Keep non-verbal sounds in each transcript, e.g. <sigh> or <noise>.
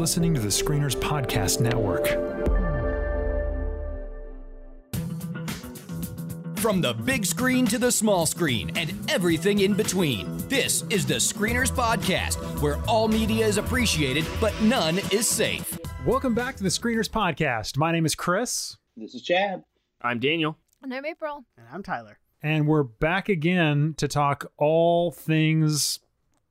listening to the Screeners Podcast Network. From the big screen to the small screen and everything in between, this is the Screeners Podcast, where all media is appreciated, but none is safe. Welcome back to the Screeners Podcast. My name is Chris. This is Chad. I'm Daniel. And I'm April. And I'm Tyler. And we're back again to talk all things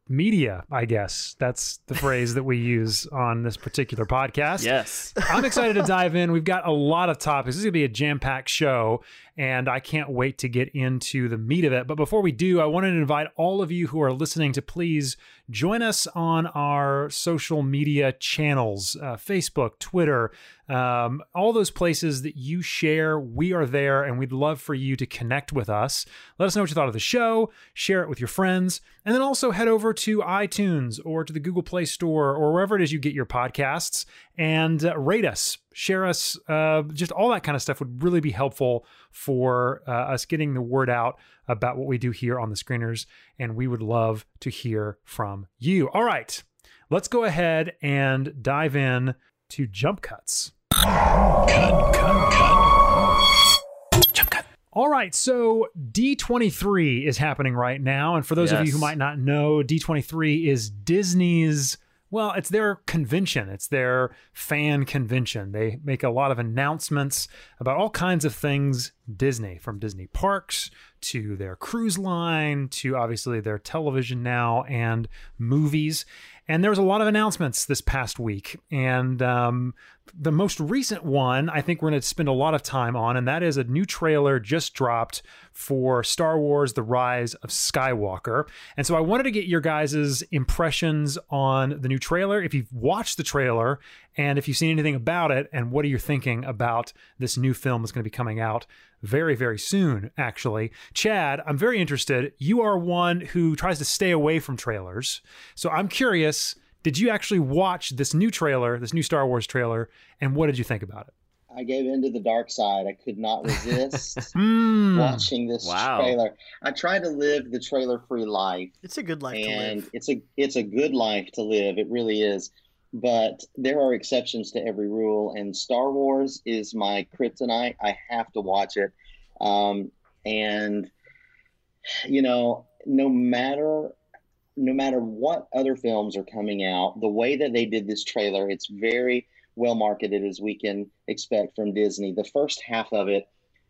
media, I guess. That's the phrase that we use on this particular podcast. Yes. I'm excited to dive in. We've got a lot of topics. This is going to be a jam packed show, and I can't wait to get into the meat of it. But before we do, I wanted to invite all of you who are listening to please join us on our social media channels uh, Facebook, Twitter, um, all those places that you share. We are there, and we'd love for you to connect with us. Let us know what you thought of the show, share it with your friends, and then also head over to iTunes or to the Google Play Store or wherever it is you get your podcasts and uh, rate us, share us, uh, just all that kind of stuff would really be helpful for uh, us getting the word out about what we do here on the screeners. And we would love to hear from you. All right, let's go ahead and dive in to jump cuts. Cut, cut, cut. Jump cut. All right, so D23 is happening right now. And for those of you who might not know, D23 is Disney's well, it's their convention. It's their fan convention. They make a lot of announcements about all kinds of things Disney, from Disney parks to their cruise line to obviously their television now and movies. And there was a lot of announcements this past week. And um, the most recent one, I think we're going to spend a lot of time on, and that is a new trailer just dropped for Star Wars The Rise of Skywalker. And so I wanted to get your guys' impressions on the new trailer. If you've watched the trailer and if you've seen anything about it, and what are you thinking about this new film that's going to be coming out very, very soon, actually. Chad, I'm very interested. You are one who tries to stay away from trailers. So I'm curious did you actually watch this new trailer, this new Star Wars trailer, and what did you think about it? I gave into the dark side. I could not resist <laughs> Hmm. watching this Wow. trailer. I try to live the trailer-free life, It's a good life to and live. it's a it's a good life to live. It really is. But there are exceptions to every rule, and Star Wars is my kryptonite. I have to watch it, um, and you know, no matter no matter what other films are coming out, the way that they did this trailer, it's very well marketed as we can expect from Disney. The first half of it,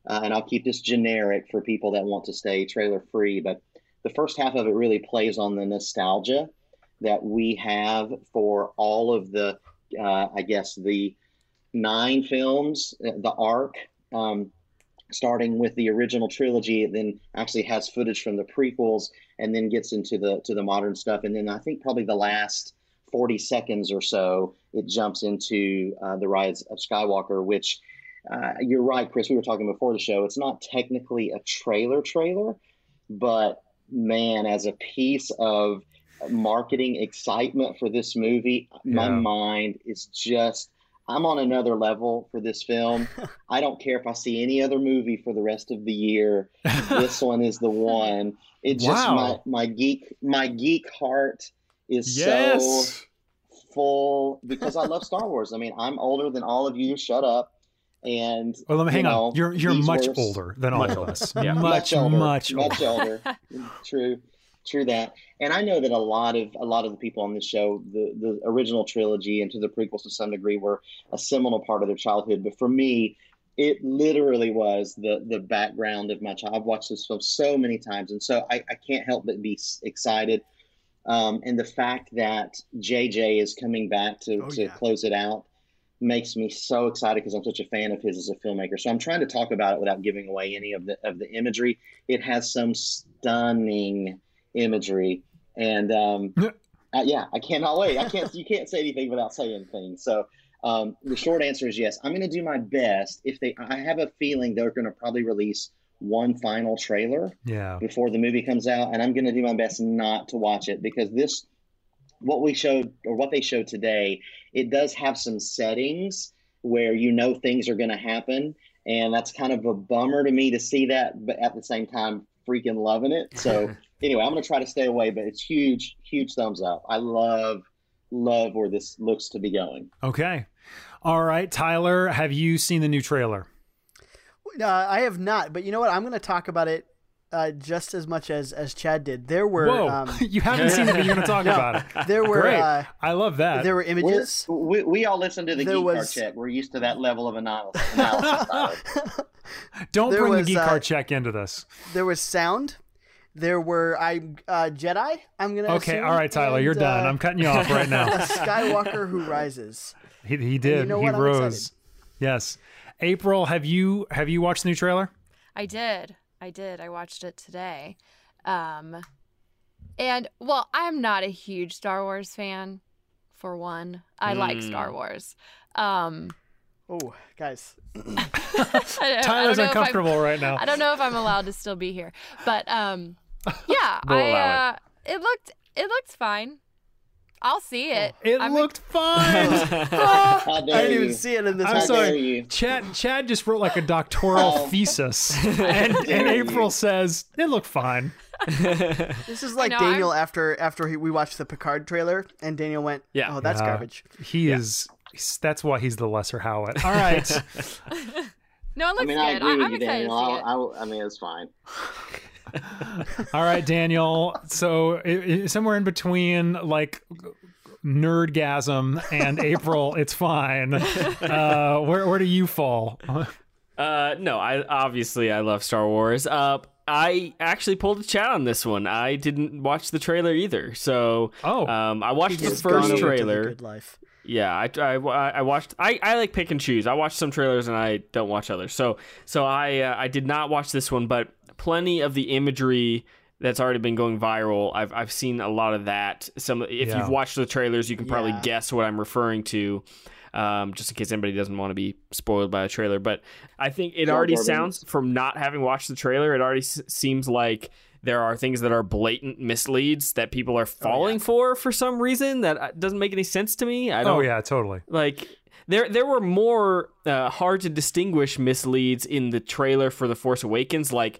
uh, and I'll keep this generic for people that want to stay trailer free, but the first half of it really plays on the nostalgia that we have for all of the, uh, I guess, the nine films, uh, the arc. Um, starting with the original trilogy, then actually has footage from the prequels, and then gets into the to the modern stuff. And then I think probably the last forty seconds or so, it jumps into uh, the Rise of Skywalker, which uh, you're right, Chris. We were talking before the show. It's not technically a trailer trailer, but man, as a piece of marketing excitement for this movie, my mind is just. I'm on another level for this film. <laughs> I don't care if I see any other movie for the rest of the year. <laughs> This one is the one. It just Wow. my my geek my geek heart is yes. so full because I love Star Wars. I mean, I'm older than all of you. Shut up. And Well, let me hang you on. You're you're much were- older than all of us. Yeah. Much, older, much older. much older. True, true that. And I know that a lot of a lot of the people on this show, the the original trilogy and to the prequels to some degree, were a seminal part of their childhood. But for me, it literally was the the background of my child. I've watched this film so many times, and so I, I can't help but be excited. Um, and the fact that JJ is coming back to, Oh, to yeah. close it out makes me so excited because I'm such a fan of his as a filmmaker. So I'm trying to talk about it without giving away any of the of the imagery. It has some stunning imagery, and um, <laughs> Yeah. yeah, I cannot wait. I can't. you can't say anything without saying things. So um, the short answer is yes. I'm going to do my best. If they, I have a feeling they're going to probably release one final trailer Yeah. before the movie comes out, and I'm going to do my best not to watch it because this, what we showed or what they showed today, it does have some settings where you know things are going to happen, and that's kind of a bummer to me to see that, but at the same time, freaking loving it. So <laughs> anyway, I'm going to try to stay away, but it's huge, huge thumbs up. I love love where this looks to be going. Okay. All right, Tyler, have you seen the new trailer? Uh, I have not, but you know what? I'm going to talk about it uh, just as much as as Chad did. There were Whoa, um, <laughs> you haven't seen it, but you're going to talk about it. there were Great. uh, I love that. there were We're- images. We, we all listen to the There Geek Card was- Check. We're used to that level of <laughs> analysis. analysis <laughs> Don't there bring the was, geek uh, card check into this. There was sound. There were I uh, Jedi. I'm gonna. Okay, assume, all right, Tyler, and, you're done. uh, I'm cutting you off right a now. Skywalker who rises. He, he did. know he what? Rose. Yes. April, have you have you watched the new trailer? I did. I did. I watched it today. Um and well, I'm not a huge Star Wars fan for one. I like Star Wars. Um Oh, guys. <laughs> <laughs> I don't- I don't Tyler's know if I'm- uncomfortable right now. I don't know if I'm allowed to still be here. But um yeah, <laughs> We'll I allow uh it looked it looked fine. I'll see it. It I'm looked fine. <laughs> How I didn't you? even see it in this. I'm How sorry. Chad Chad just wrote like a doctoral Oh. thesis, <laughs> and, and dare you. April says it looked fine. <laughs> This is like know, Daniel after after he, we watched the Picard trailer, and Daniel went, Yeah. "Oh, that's Yeah. garbage." He is. That's why he's the lesser Howitt. All right. No, it looks I mean, I good. agree with I'm you, excited Daniel. to see I, it. I, I mean, it's fine. All right, Daniel. So i i somewhere in between like nerdgasm and <laughs> April, it's fine. Uh, where where do you fall? Uh, no, I obviously I love Star Wars. Uh, I actually pulled a Chad on this one. I didn't watch the trailer either, so Oh. um, I watched the He's gone over first to the trailer. good life. Yeah, I, I, I watched. I, I like pick and choose. I watch some trailers and I don't watch others. So so I uh, I did not watch this one, but plenty of the imagery that's already been going viral. I've I've seen a lot of that. Some if Yeah. you've watched the trailers, you can probably Yeah. guess what I'm referring to. Um, just in case anybody doesn't want to be spoiled by a trailer, but I think it Jar already Jar sounds from not having watched the trailer. It already s- seems like there are things that are blatant misleads that people are falling for for some reason that uh, doesn't make any sense to me. I don't. Oh yeah, totally. Like there, there were more uh, hard to distinguish misleads in the trailer for the Force Awakens. Like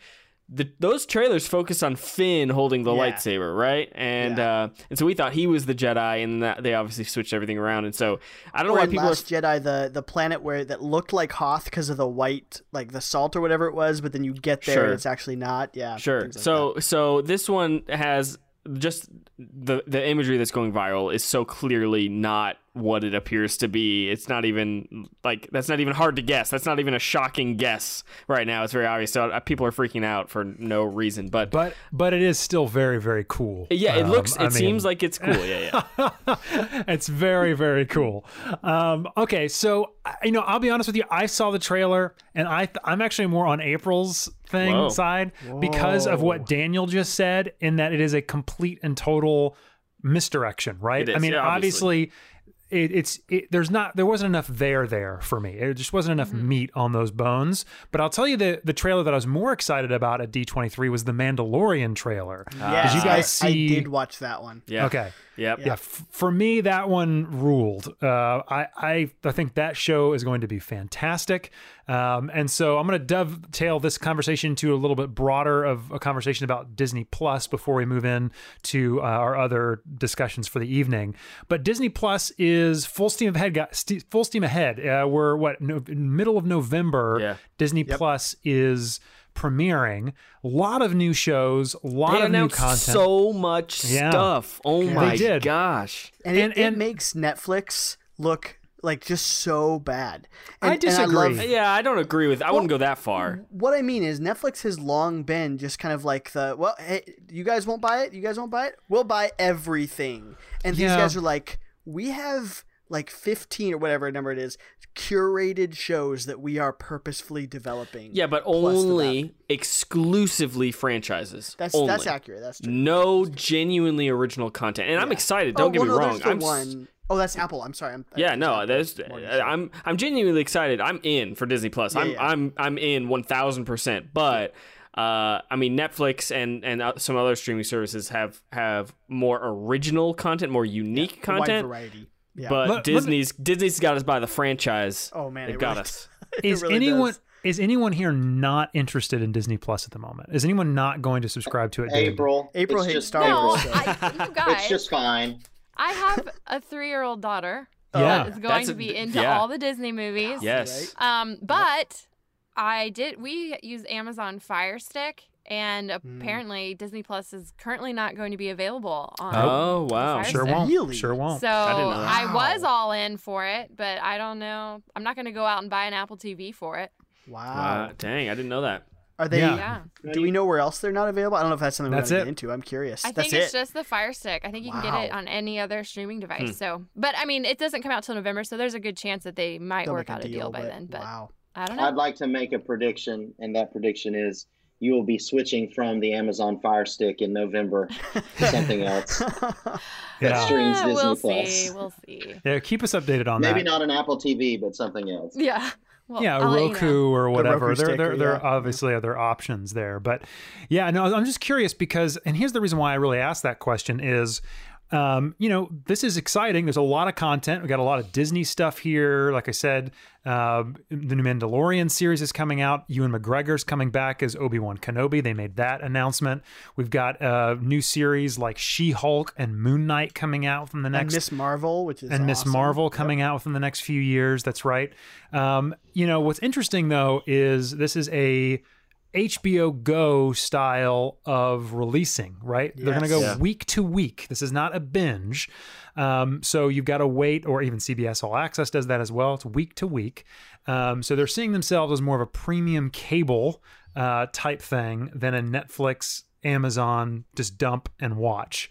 the those trailers focus on Finn holding the Yeah. lightsaber, right? And Yeah. uh, and so we thought he was the Jedi, and that they obviously switched everything around. And so I don't know why people Last are. Jedi, the the planet where that looked like Hoth because of the white, like the salt or whatever it was, but then you get there Sure. and it's actually not. Yeah, Sure. like so so this one has just the the imagery that's going viral is so clearly not what it appears to be. It's not even like that's not even hard to guess. That's not even a shocking guess right now. It's very obvious. So uh, people are freaking out for no reason. But, But but it is still very very cool. yeah, it Um, looks. It I mean- seems like it's cool. Yeah, yeah. <laughs> it's very very cool um, okay so you know i'll be honest with you i saw the trailer and i th- i'm actually more on april's thing Whoa. side because of what daniel just said in that it is a complete and total misdirection right It i mean yeah, obviously. obviously it, it's it, there's not there wasn't enough there there for me. It just wasn't enough mm-hmm. meat on those bones. But I'll tell you the the trailer that I was more excited about at D23 was the Mandalorian trailer. Yeah, Did you guys I, see? I did watch that one. Yeah. Okay. Yep. Yeah, f- for me that one ruled. Uh, I, I I think that show is going to be fantastic, um, and so I'm going to dovetail this conversation to a little bit broader of a conversation about Disney Plus before we move in to uh, our other discussions for the evening. But Disney Plus is full steam ahead. Got st- full steam ahead. Uh, we're what no, middle of November. Yeah. Disney Plus is premiering a lot of new shows, a lot They of new content. so much Yeah. stuff. Oh They my did. gosh. and, And- it, and- it makes Netflix look like just so bad. I And, and disagree. love- Yeah, I don't agree with. I wouldn't go that far. what I mean is Netflix has long been just kind of like the well, hey, you guys won't buy it, you guys won't buy it, we'll buy everything. And these Yeah. guys are like, we have like 15 or whatever number it is curated shows that we are purposefully developing. Yeah, but only exclusively franchises. That's only. that's accurate. That's true. No genuinely original content, and I'm excited. Oh, Don't get well, me no, wrong. I'm one oh that's Apple. I'm sorry. I'm, yeah, I'm no, sorry. there's I'm I'm genuinely excited. I'm in for Disney Plus. I'm yeah. I'm I'm in 1000. percent But uh, I mean, Netflix and and uh, some other streaming services have have more original content, more unique wide content. variety. Yeah. But Let- let me- Disney's Disney's got us by the franchise. Oh, man, they've it got really us. <laughs> It is really anyone does. is anyone here not interested in Disney Plus at the moment? Is anyone not going to subscribe to it? day to? April. April it's hates just Star no, Wars. April. so- I, you <laughs> guys. It's just fine. I have a three-year-old daughter Yeah. that is going That's to be into yeah. all the Disney movies. Yes. Um, but I did. We use Amazon Fire Stick, and Hmm. apparently Disney Plus is currently not going to be available on. Oh wow. Fire Sure Stick. won't. Really? Sure won't. So didn't know that. I was all in for it, but I don't know. I'm not going to go out and buy an Apple TV for it. Wow. Wow. Dang, I didn't know that. Are they? Yeah. Yeah, Do we know where else they're not available? I don't know if that's something we're gonna it. get into. I'm curious. I that's think it's it. just the Fire Stick. I think you can get it on any other streaming Hmm. device. So, but I mean, it doesn't come out till November, so there's a good chance that they might They'll work make out a deal, by then. But wow. I don't know. I'd like to make a prediction, and that prediction is you will be switching from the Amazon Fire Stick in November to something else. <laughs> <laughs> that Yeah. streams Disney we'll Plus. see. We'll see. Yeah, keep us updated on Maybe that. Maybe not an Apple TV, but something else. Yeah. Well, yeah, a I'll let you Roku know. or whatever. Roku there, there, sticker, there yeah. are obviously other options there, but yeah, no, I'm just curious because, and here's the reason why I really asked that question is, um, you know, this is exciting. There's a lot of content. We got a lot of Disney stuff here. Like I said, um, the new Mandalorian series is coming out. Ewan McGregor's coming back as Obi Wan Kenobi. They made that announcement. We've got a new series like She Hulk and Moon Knight coming out from the And next Miss Marvel, which is and Miss awesome. Marvel coming out within the next few years. That's right. Um, you know what's interesting though is this is a HBO Go style of releasing, right? They're going to go Yeah. week to week. This is not a binge. Um, so you've got to wait, or even CBS All Access does that as well. It's week to week. Um, so they're seeing themselves as more of a premium cable uh, type thing than a Netflix, Amazon, just dump and watch.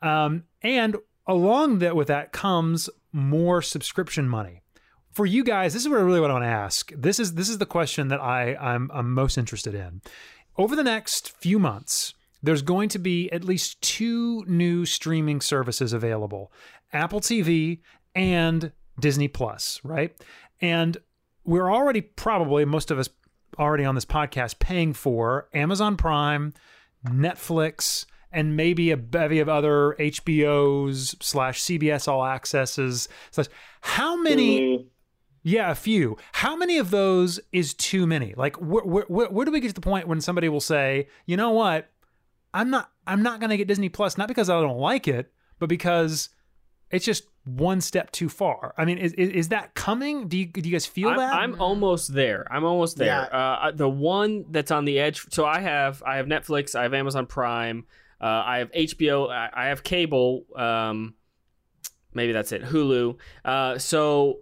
Um, and along that with that comes more subscription money. For you guys, this is what I really want to ask. This is this is the question that I I'm, I'm most interested in. Over the next few months, there's going to be at least two new streaming services available: Apple TV and Disney Plus, right? And we're already probably most of us already on this podcast paying for Amazon Prime, Netflix, and maybe a bevy of other HBOs slash CBS All Accesses. Slash. How many? Hulu. Yeah, a few. How many of those is too many? Like, where, where, where, where do we get to the point when somebody will say, you know what, I'm not, I'm not going to get Disney Plus, not because I don't like it, but because it's just one step too far. I mean, is is, is that coming? Do you do you guys feel I'm, that? I'm almost there. I'm almost there. Yeah. Uh, the one that's on the edge. So I have I have Netflix. I have Amazon Prime. Uh, I have HBO. I, I have cable. Um, maybe that's it. Hulu. Uh, so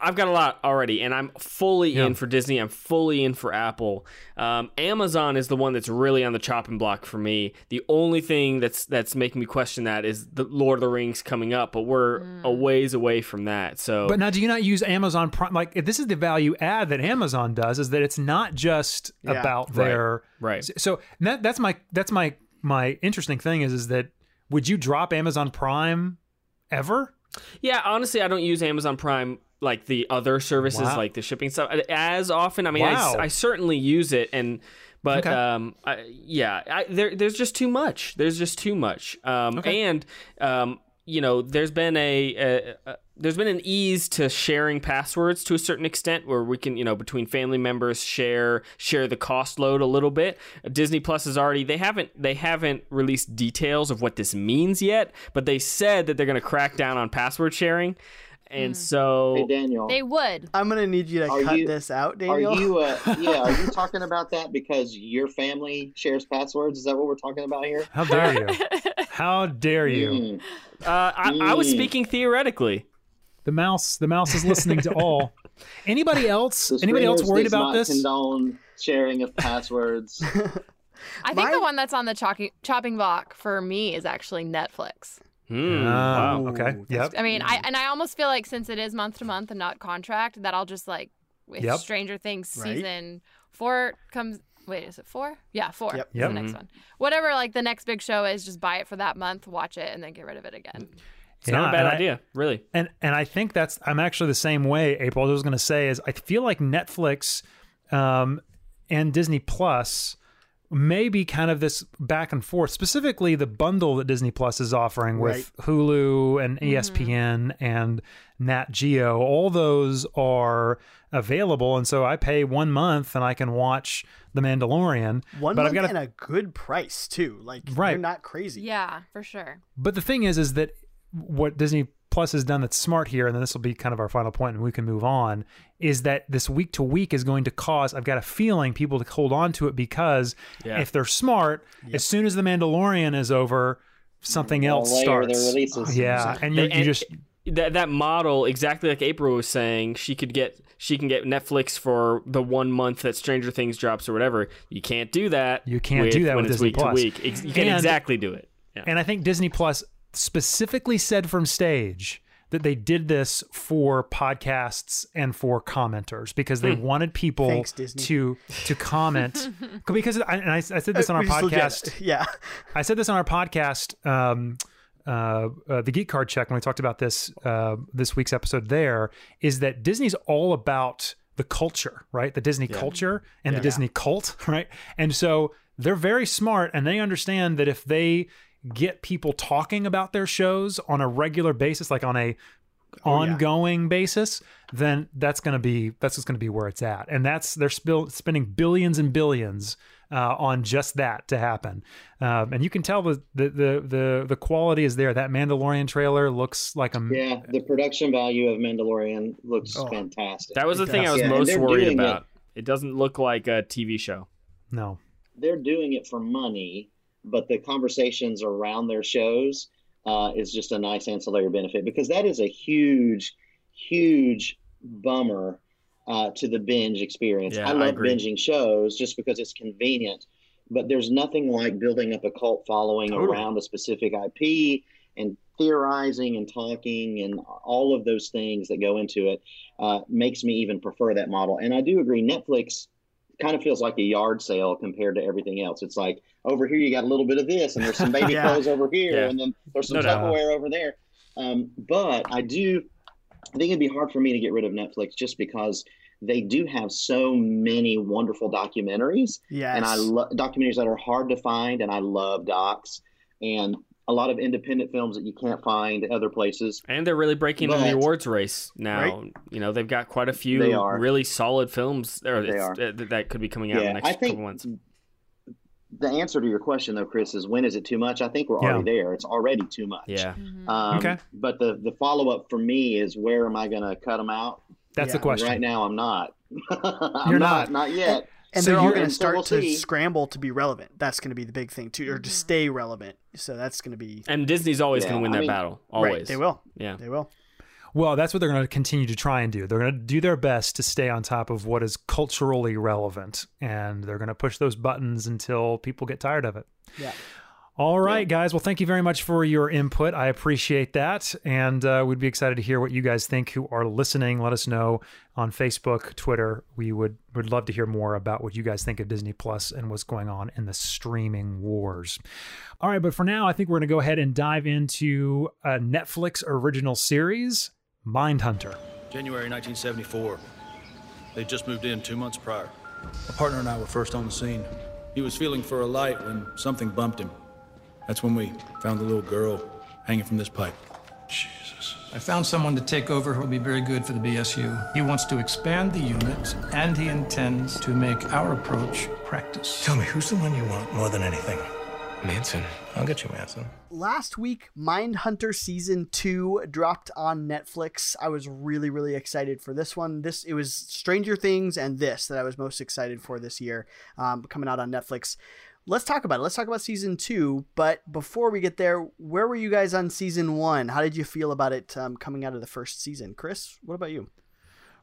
I've got a lot already, and I'm fully Yeah. in for Disney. I'm fully in for Apple. Um, Amazon is the one that's really on the chopping block for me. The only thing that's that's making me question that is the Lord of the Rings coming up, but we're a ways away from that. So But now, do you not use Amazon Prime? Like, if this is the value add that Amazon does, is that it's not just Yeah. about Right. their right. So that that's my that's my my interesting thing is is that would you drop Amazon Prime ever? Yeah, honestly, I don't use Amazon Prime like the other services, Wow. like the shipping stuff, as often. I mean, I Wow. I, certainly use it, and but Okay. um, I, yeah, I, there there's just too much. There's just too much. Um, Okay. and um, you know, there's been a, a, a there's been an ease to sharing passwords to a certain extent, where we can, you know, between family members share share the cost load a little bit. Disney Plus is already they haven't they haven't released details of what this means yet, but they said that they're going to crack down on password sharing, and so Hey, Daniel. They would. I'm gonna need you to Are cut you- this out, Are Daniel. you, uh, <laughs> yeah, are you talking about that because your family shares passwords? Is that what we're talking about here? How dare you? <laughs> How dare you? Mm. Uh, I, I was Mm. speaking theoretically. The mouse the mouse is listening to all. <laughs> Anybody else? Anybody else worried about not this? Condone sharing of passwords. I think My- the one that's on the chopping chopping block for me is actually Netflix. Ah, wow. okay. Yep. I mean, I and I almost feel like since it is month to month and not contract, that I'll just like with Yep. Stranger Things Right. season four comes. Wait, is it four? Yeah, four. Yep. Yep. The next one, whatever. Like the next big show is, just buy it for that month, watch it, and then get rid of it again. It's not a bad and I- idea, really. And and I think that's I'm actually the same way. April, what I was going to say is I feel like Netflix um, and Disney Plus may be kind of this back and forth. Specifically, the bundle that Disney Plus is offering with Hulu and mm-hmm. ESPN and Nat Geo. All those are available, and so I pay one month and I can watch The Mandalorian. One but month I've got and a good price too. Like Right. they're not crazy. Yeah, for sure. But the thing is, is that what Disney Plus has done that's smart here, and then this will be kind of our final point, and we can move on. Is that this week to week is going to cause? I've got a feeling people to hold on to it because Yeah. if they're smart, as soon as the Mandalorian is over, something They'll else layer starts. their releases. Yeah, and you, And- you just that that model exactly like April was saying she could get she can get Netflix for the one month that Stranger Things drops or whatever you can't do that You can't with- do that when with it's Disney week Plus. to week Ex- you can't And- exactly do it yeah. And I think Disney Plus specifically said from stage that they did this for podcasts and for commenters because they wanted people Thanks, to to comment <laughs> because I, and I, I said this on our We podcast. <laughs> Yeah. I said this on our podcast, um, uh, uh, the Geek Card Check, when we talked about this uh, this week's episode. There is that Disney's all about the culture, right? The Disney culture and the Disney cult, <laughs> right? And so they're very smart, and they understand that if they get people talking about their shows on a regular basis, like on a ongoing basis, then that's going to be that's just going to be where it's at, and that's they're spill, spending billions and billions uh, on just that to happen, um, and you can tell the, the the the the quality is there. That Mandalorian trailer looks like a Yeah, the production value of Mandalorian looks Oh. fantastic. that was the thing I was Yeah, most worried doing it- about it. doesn't look like a TV show no. they're doing it for money, but the conversations around their shows uh, is just a nice ancillary benefit because that is a huge, huge bummer uh, to the binge experience. Yeah, I I love agree. binging shows just because it's convenient, but there's nothing like building up a cult following Totally. around a specific IP and theorizing and talking and all of those things that go into it uh, makes me even prefer that model. And I do agree, Netflix kind of feels like a yard sale compared to everything else. It's like over here you got a little bit of this, and there's some baby <laughs> Yeah. clothes over here, Yeah. and then there's some No. Tupperware over there. Um, but I do, I think it'd be hard for me to get rid of Netflix just because they do have so many wonderful documentaries, Yes. and I love documentaries that are hard to find, and I love docs and a lot of independent films that you can't find other places. and they're really breaking into the awards race now you know they've got quite a few They are. really solid films or They are. uh, that could be coming out in the next I think couple months the answer to your question though, Chris, is when is it too much? I think we're Yeah. already there. It's already too much. yeah Um, Okay. But the the follow up for me is where am I going to cut them out? That's the question. Right now, I'm not. <laughs> I'm You're not. not. Not yet. And So they're all you're- going to start to see. scramble to be relevant. That's going to be the big thing too, or to mm-hmm. stay relevant. So that's going to be and Disney's always Yeah, going to win I that mean- battle always right. They will. yeah They will. Well, that's what they're going to continue to try and do. They're going to do their best to stay on top of what is culturally relevant, and they're going to push those buttons until people get tired of it. Yeah. All right, guys. Well, thank you very much for your input. I appreciate that. And uh, we'd be excited to hear what you guys think who are listening. Let us know on Facebook, Twitter. We would, would love to hear more about what you guys think of Disney Plus and what's going on in the streaming wars. All right, but for now, I think we're going to go ahead and dive into a Netflix original series, Mindhunter. January 1974. They just moved in two months prior. My partner and I were first on the scene. He was feeling for a light when something bumped him. That's when we found the little girl hanging from this pipe. Jesus. I found someone to take over who will be very good for the BSU. He wants to expand the unit, and he intends to make our approach practice. Tell me, who's the one you want more than anything? Manson. I'll get you Manson. Last week, Mindhunter season two dropped on Netflix. I was really, really excited for this one. This it was Stranger Things and this that I was most excited for this year, um, coming out on Netflix. Let's talk about it. Let's talk about season two. But before we get there, where were you guys on season one? How did you feel about it um, coming out of the first season? Chris, what about you?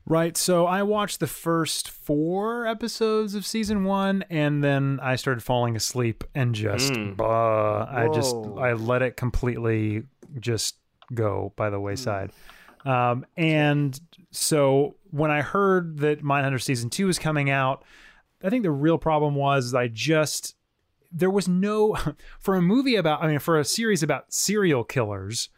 Right. So I watched the first four episodes of season one, and then I started falling asleep and just, uh, I just, I let it completely just go by the wayside. Um, and so when I heard that Mindhunter season two was coming out, I think the real problem was I just, there was no, <laughs> for a movie about, I mean, for a series about serial killers,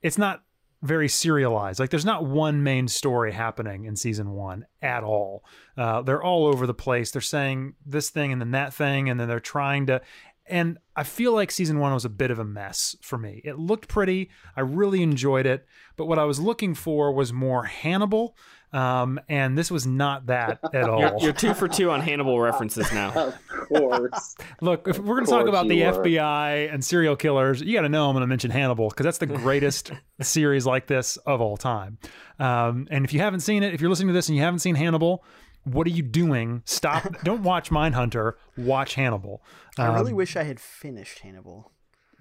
it's not very serialized. Like there's not one main story happening in season one at all. Uh, they're all over the place. They're saying this thing and then that thing, and then they're trying to. and I feel like season one was a bit of a mess for me. It looked pretty. I really enjoyed it. But what I was looking for was more Hannibal. Um, and this was not that at all. You're, you're two for two on Hannibal references now. <laughs> Of course. Look, if we're going to talk about the you were. FBI and serial killers, you got to know I'm going to mention Hannibal because that's the <laughs> greatest series like this of all time. Um, and if you haven't seen it, if you're listening to this and you haven't seen Hannibal, what are you doing? Stop! <laughs> Don't watch Mindhunter. Watch Hannibal. I really Um, wish I had finished Hannibal.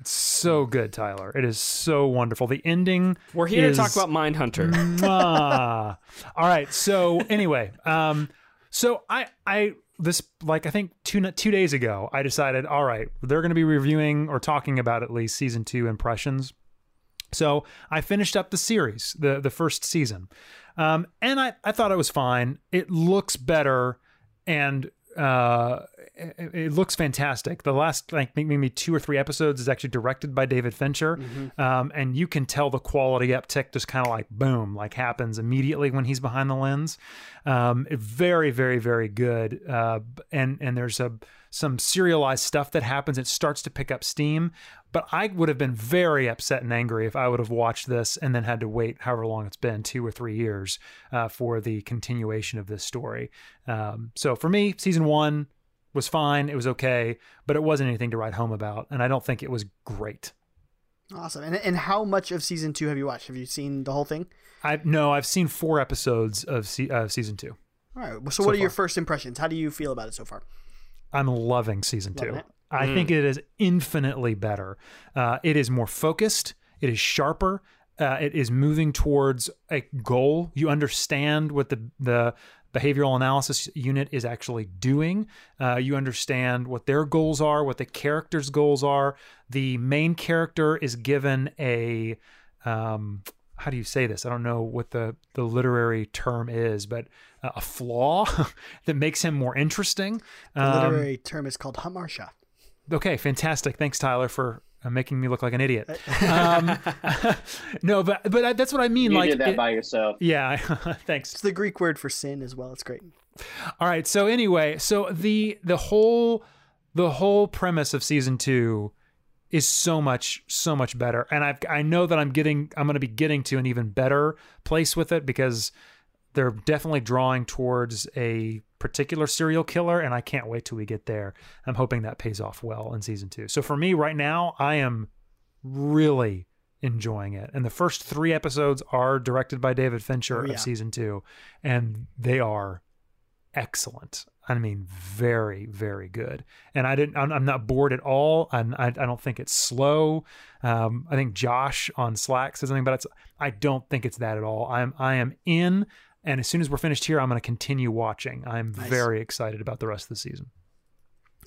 It's so good, Tyler. It is so wonderful. The ending. We're here is- to talk about Mindhunter. All right. So anyway, um, so I I this like I think two two days ago I decided all right they're going to be reviewing or talking about at least season two impressions. So I finished up the series, the the first season, um, and I I thought it was fine. It looks better, and uh, it, it looks fantastic. The last like maybe two or three episodes is actually directed by David Fincher, um, and you can tell the quality uptick just kind of like boom, like happens immediately when he's behind the lens. Um, very, very, very good. Uh, and and there's a some serialized stuff that happens. It starts to pick up steam. But I would have been very upset and angry if I would have watched this and then had to wait however long it's been, two or three years, uh, for the continuation of this story. Um, so for me, season one was fine. It was okay, but it wasn't anything to write home about. And I don't think it was great. Awesome. And and how much of season two have you watched? Have you seen the whole thing? I no, I've seen four episodes of se- uh, season two. All right. So, So what are your first impressions? How do you feel about it so far? I'm loving season Loving two. it? I Mm. think it is infinitely better. Uh, it is more focused. It is sharper. Uh, it is moving towards a goal. You understand what the the behavioral analysis unit is actually doing. Uh, you understand what their goals are, what the characters' goals are. The main character is given a um, how do you say this? I don't know what the the literary term is, but uh, a flaw <laughs> that makes him more interesting. The Um, literary term is called Hamartia. Okay, fantastic. Thanks, Tyler, for uh, making me look like an idiot. <laughs> Um, <laughs> no, but but I, that's what I mean. You like, did that it- by yourself. yeah. <laughs> thanks. It's the Greek word for sin as well. It's great. All right. So anyway, so the the whole the whole premise of season two is so much so much better, and I I know that I'm getting I'm going to be getting to an even better place with it because they're definitely drawing towards a particular serial killer, and I can't wait till we get there. I'm hoping that pays off well in season two. So for me right now, I am really enjoying it. And the first three episodes are directed by David Fincher Oh, yeah. of season two, and they are excellent. I mean, very, very good. And I didn't. I'm, I'm not bored at all. And I, I don't think it's slow. Um, I think Josh on Slack said something about it. I don't think it's that at all. I'm I am in. And as soon as we're finished here, I'm going to continue watching. I'm Nice. very excited about the rest of the season.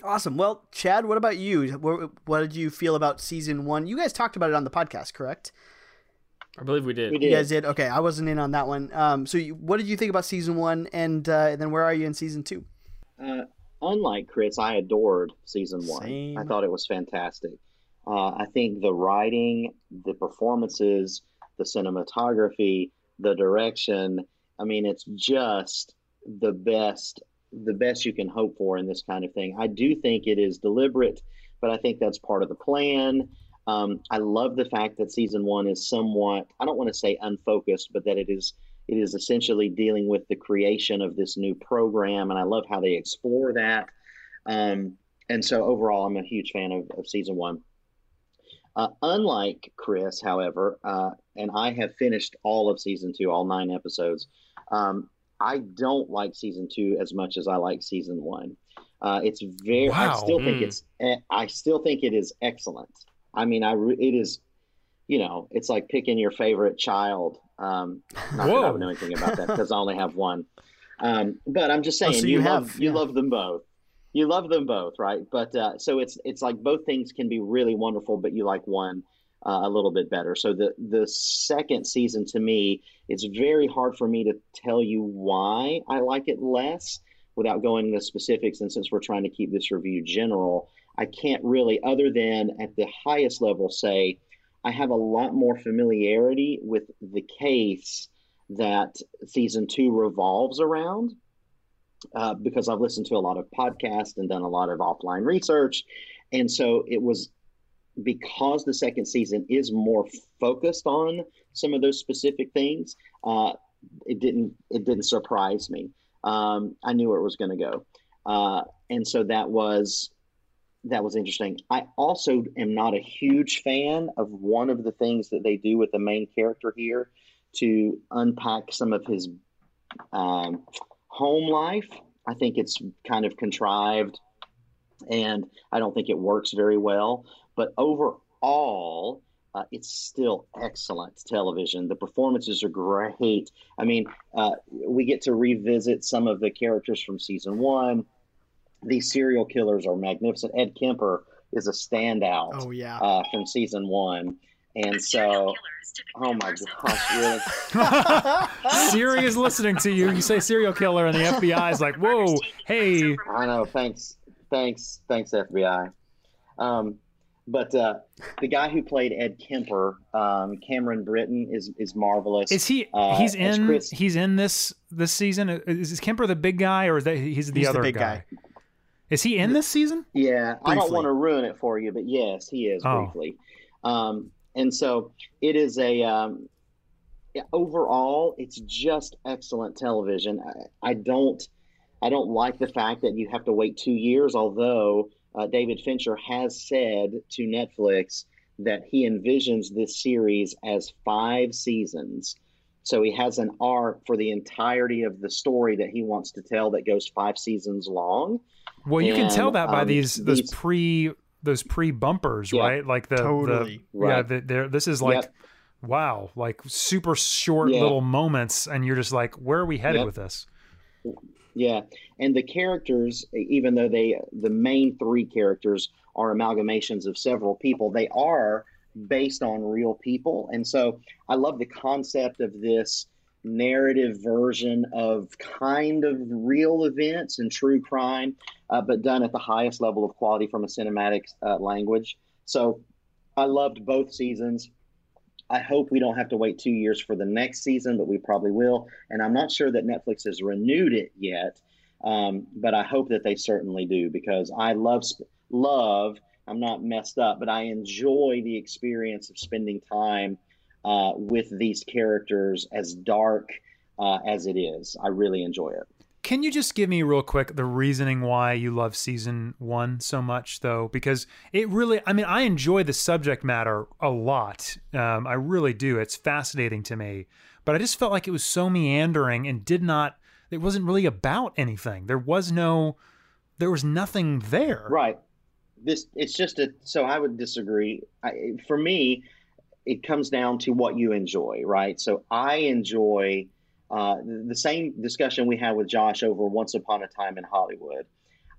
Awesome. Well, Chad, what about you? What, what did you feel about season one? You guys talked about it on the podcast, correct? I believe we did. We You guys did. Okay, I wasn't in on that one. Um, so you, what did you think about season one, and uh, then where are you in season two? Uh, unlike Chris, I adored season one. Same. I thought it was fantastic. Uh, I think the writing, the performances, the cinematography, the direction. I mean, it's just the best, the best you can hope for in this kind of thing. I do think it is deliberate, but I think that's part of the plan. Um, I love the fact that season one is somewhat, I don't want to say unfocused, but that it is it is essentially dealing with the creation of this new program, and I love how they explore that. Um, and so overall, I'm a huge fan of, of season one. Uh, unlike Chris, however, uh, and I have finished all of season two, all nine episodes. Um, I don't like season two as much as I like season one. Uh, it's very. Wow. I still think Mm. it's. eh, I still think it is excellent. I mean, I re- it is. You know, it's like picking your favorite child. Um, not that I Whoa. would know anything about that because I only have one. Um, but I'm just Oh, saying, so you, you love have- you love them both. You love them both, right? But uh, so it's it's like both things can be really wonderful, but you like one uh, a little bit better. So the the second season to me, it's very hard for me to tell you why I like it less without going into specifics. And since we're trying to keep this review general, I can't really, other than at the highest level, say I have a lot more familiarity with the case that season two revolves around uh, because I've listened to a lot of podcasts and done a lot of offline research. and so it was because the second season is more focused on some of those specific things. Uh, it didn't it didn't surprise me. Um, I knew where it was going to go, uh, and so that was that was interesting. I also am not a huge fan of one of the things that they do with the main character here to unpack some of his um, home life. I think it's kind of contrived, and I don't think it works very well. But overall, uh, it's still excellent television. The performances are great. I mean, uh, we get to revisit some of the characters from season one. These serial killers are magnificent. Ed Kemper is a standout. Oh yeah, uh, from season one, and so. Oh my gosh, really? <laughs> <laughs> Siri is listening to you. You say serial killer, and the FBI is like, "Whoa, hey!" I know. Thanks, thanks, thanks, FBI. Um, but uh, the guy who played Ed Kemper, um, Cameron Britton, is is marvelous. Is he? Uh, he's in. Chris- He's in this this season. Is, is Kemper the big guy, or is that he's the He's the other big guy. Is he in this season? Yeah, I don't want to ruin it for you, but yes, he is Oh. briefly. Um, and so it is a um, overall, it's just excellent television. I, I don't, I don't like the fact that you have to wait two years. Although uh, David Fincher has said to Netflix that he envisions this series as five seasons. So he has an arc for the entirety of the story that he wants to tell that goes five seasons long. Well, you can tell that by um, these those these- pre those pre bumpers, Yeah. right? Like the Totally. the yeah. The, this is like Yep. wow, like super short Yeah. little moments, and you're just like, where are we headed Yep. with this? Yeah, and the characters, even though they the main three characters are amalgamations of several people, they are based on real people, and so I love the concept of this narrative version of kind of real events and true crime, uh, but done at the highest level of quality from a cinematic uh, language. So I loved both seasons. I hope we don't have to wait two years for the next season, but we probably will. And I'm not sure that Netflix has renewed it yet, um, but I hope that they certainly do because I love love. I'm not messed up, but I enjoy the experience of spending time uh, with these characters, as dark uh, as it is. I really enjoy it. Can you just give me real quick the reasoning why you love season one so much, though? Because it really, I mean, I enjoy the subject matter a lot. Um, I really do. It's fascinating to me. But I just felt like it was so meandering and did not, it wasn't really about anything. There was no, there was nothing there. Right. This it's just a so I would disagree. I, for me, it comes down to what you enjoy, right? So I enjoy uh, the same discussion we had with Josh over Once Upon a Time in Hollywood.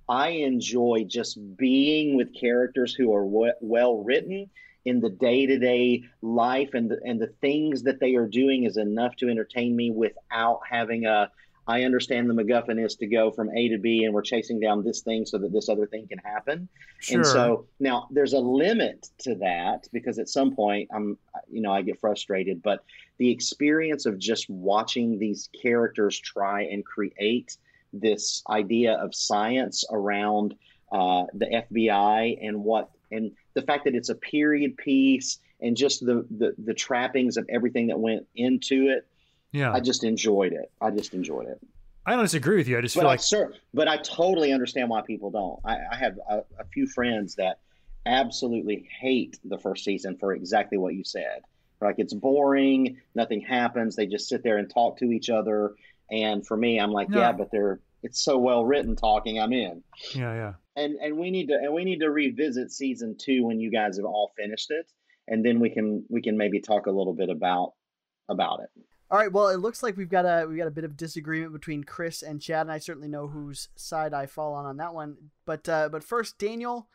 I enjoy just being with characters who are w- well written in the day to day life, and the, and the things that they are doing is enough to entertain me without having a. I understand the MacGuffin is to go from A to B, and we're chasing down this thing so that this other thing can happen. Sure. And so now there's a limit to that because at some point I'm, you know, I get frustrated. But the experience of just watching these characters try and create this idea of science around uh, the FBI and what and the fact that it's a period piece and just the, the the trappings of everything that went into it, yeah. I just enjoyed it. I just enjoyed it. I don't disagree with you. I just But feel I like sir, but I totally understand why people don't. I, I have a, a few friends that absolutely hate the first season for exactly what you said. Like it's boring, nothing happens. They just sit there and talk to each other. And for me, I'm like, No. yeah, but they're it's so well written talking. I'm in. yeah, yeah. And and we need to and we need to revisit season two when you guys have all finished it, and then we can we can maybe talk a little bit about about it. All right. Well, it looks like we've got a we got a bit of disagreement between Chris and Chad, and I certainly know whose side I fall on on that one. But uh, but first, Daniel,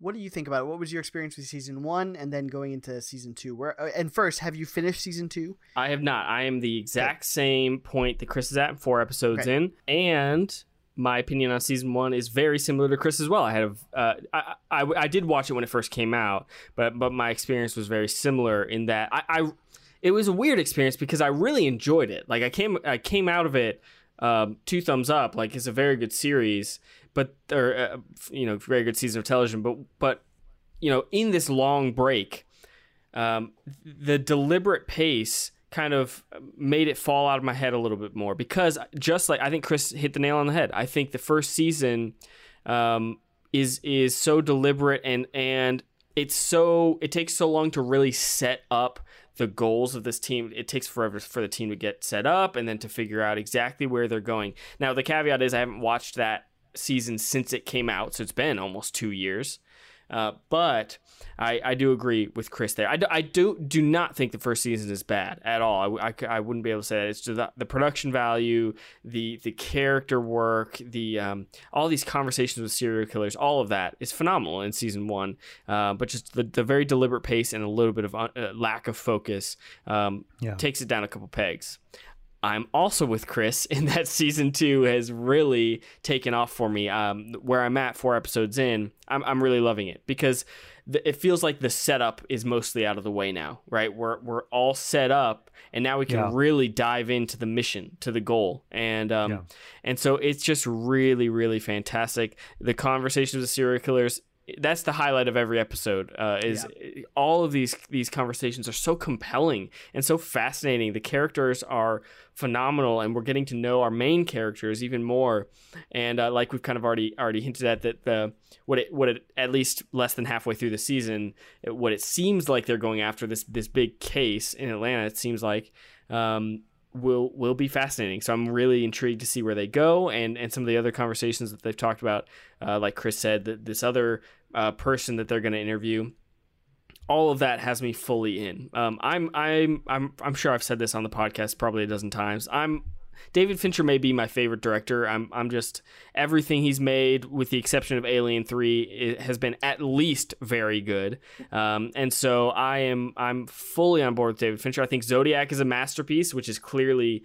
what do you think about it? What was your experience with season one, and then going into season two? Where uh, and first, have you finished season two? I have not. I am the exact same point that Chris is at, four episodes Okay. in, and my opinion on season one is very similar to Chris as well. I had, a, uh, I, I, I did watch it when it first came out, but but my experience was very similar in that I, I it was a weird experience because I really enjoyed it. Like I came I came out of it um, two thumbs up. Like it's a very good series, but or uh, you know, very good season of television. But but you know, in this long break, um, the deliberate pace kind of made it fall out of my head a little bit more because just like I think Chris hit the nail on the head. I think the first season um, is is so deliberate and and it's so it takes so long to really set up the goals of this team. It takes forever for the team to get set up and then to figure out exactly where they're going. Now the caveat is I haven't watched that season since it came out, so it's been almost two years. Uh, but I, I do agree with Chris there. I do, I do do not think the first season is bad at all. I, I, I wouldn't be able to say that. It's just the, the production value, the the character work, the um, all these conversations with serial killers, all of that is phenomenal in season one. Uh, but just the, the very deliberate pace and a little bit of uh, lack of focus um, yeah. takes it down a couple pegs. I'm also with Chris <laughs> in that season two has really taken off for me. Um, where I'm at four episodes in, I'm, I'm really loving it because the, it feels like the setup is mostly out of the way now, right? We're, we're all set up and now we can yeah. really dive into the mission, to the goal. And, um, yeah. and so it's just really, really fantastic. The conversations with serial killers, that's the highlight of every episode uh, is yeah. all of these these conversations are so compelling and so fascinating the characters are phenomenal and we're getting to know our main characters even more and uh, like we've kind of already already hinted at that the what it what it at least less than halfway through the season it, what it seems like they're going after this this big case in Atlanta it seems like um, will will be fascinating. So I'm really intrigued to see where they go and and some of the other conversations that they've talked about. Uh, like Chris said, that this other uh, person that they're going to interview. All of that has me fully in. Um, I'm I'm I'm I'm sure I've said this on the podcast probably a dozen times. I'm David Fincher may be my favorite director. I'm I'm just everything he's made, with the exception of Alien Three, has been at least very good. Um, and so I am I'm fully on board with David Fincher. I think Zodiac is a masterpiece, which is clearly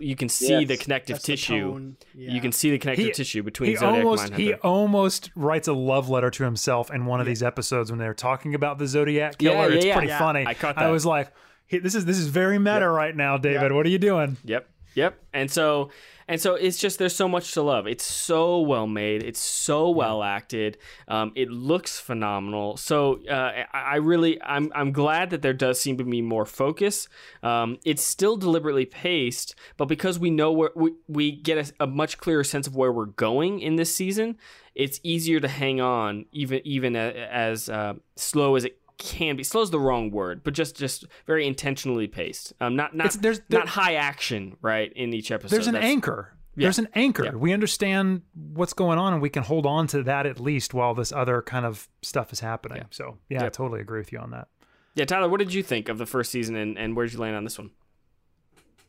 you can see yes, the connective tissue. The yeah. You can see the connective he, tissue between he Zodiac almost, and He almost writes a love letter to himself in one of yeah. these episodes when they're talking about the Zodiac killer. Yeah, it's pretty funny. I caught that. I was like, this is this is very meta yep. right now, David. Yep. What are you doing? Yep. Yep. And so and so it's just there's so much to love. It's so well made. It's so well acted. Um, it looks phenomenal. So uh, I, really I'm I'm glad that there does seem to be more focus. Um, it's still deliberately paced, but because we know where we, we get a, a much clearer sense of where we're going in this season, it's easier to hang on even even as uh, slow as it can be slow's the wrong word, but just just very intentionally paced. Um, not not there's there, not high action right in each episode. There's an That's, anchor. Yeah. There's an anchor. Yeah. We understand what's going on, and we can hold on to that at least while this other kind of stuff is happening. Yeah. So yeah, I totally agree with you on that. Yeah, Tyler, what did you think of the first season, and, and where did you land on this one?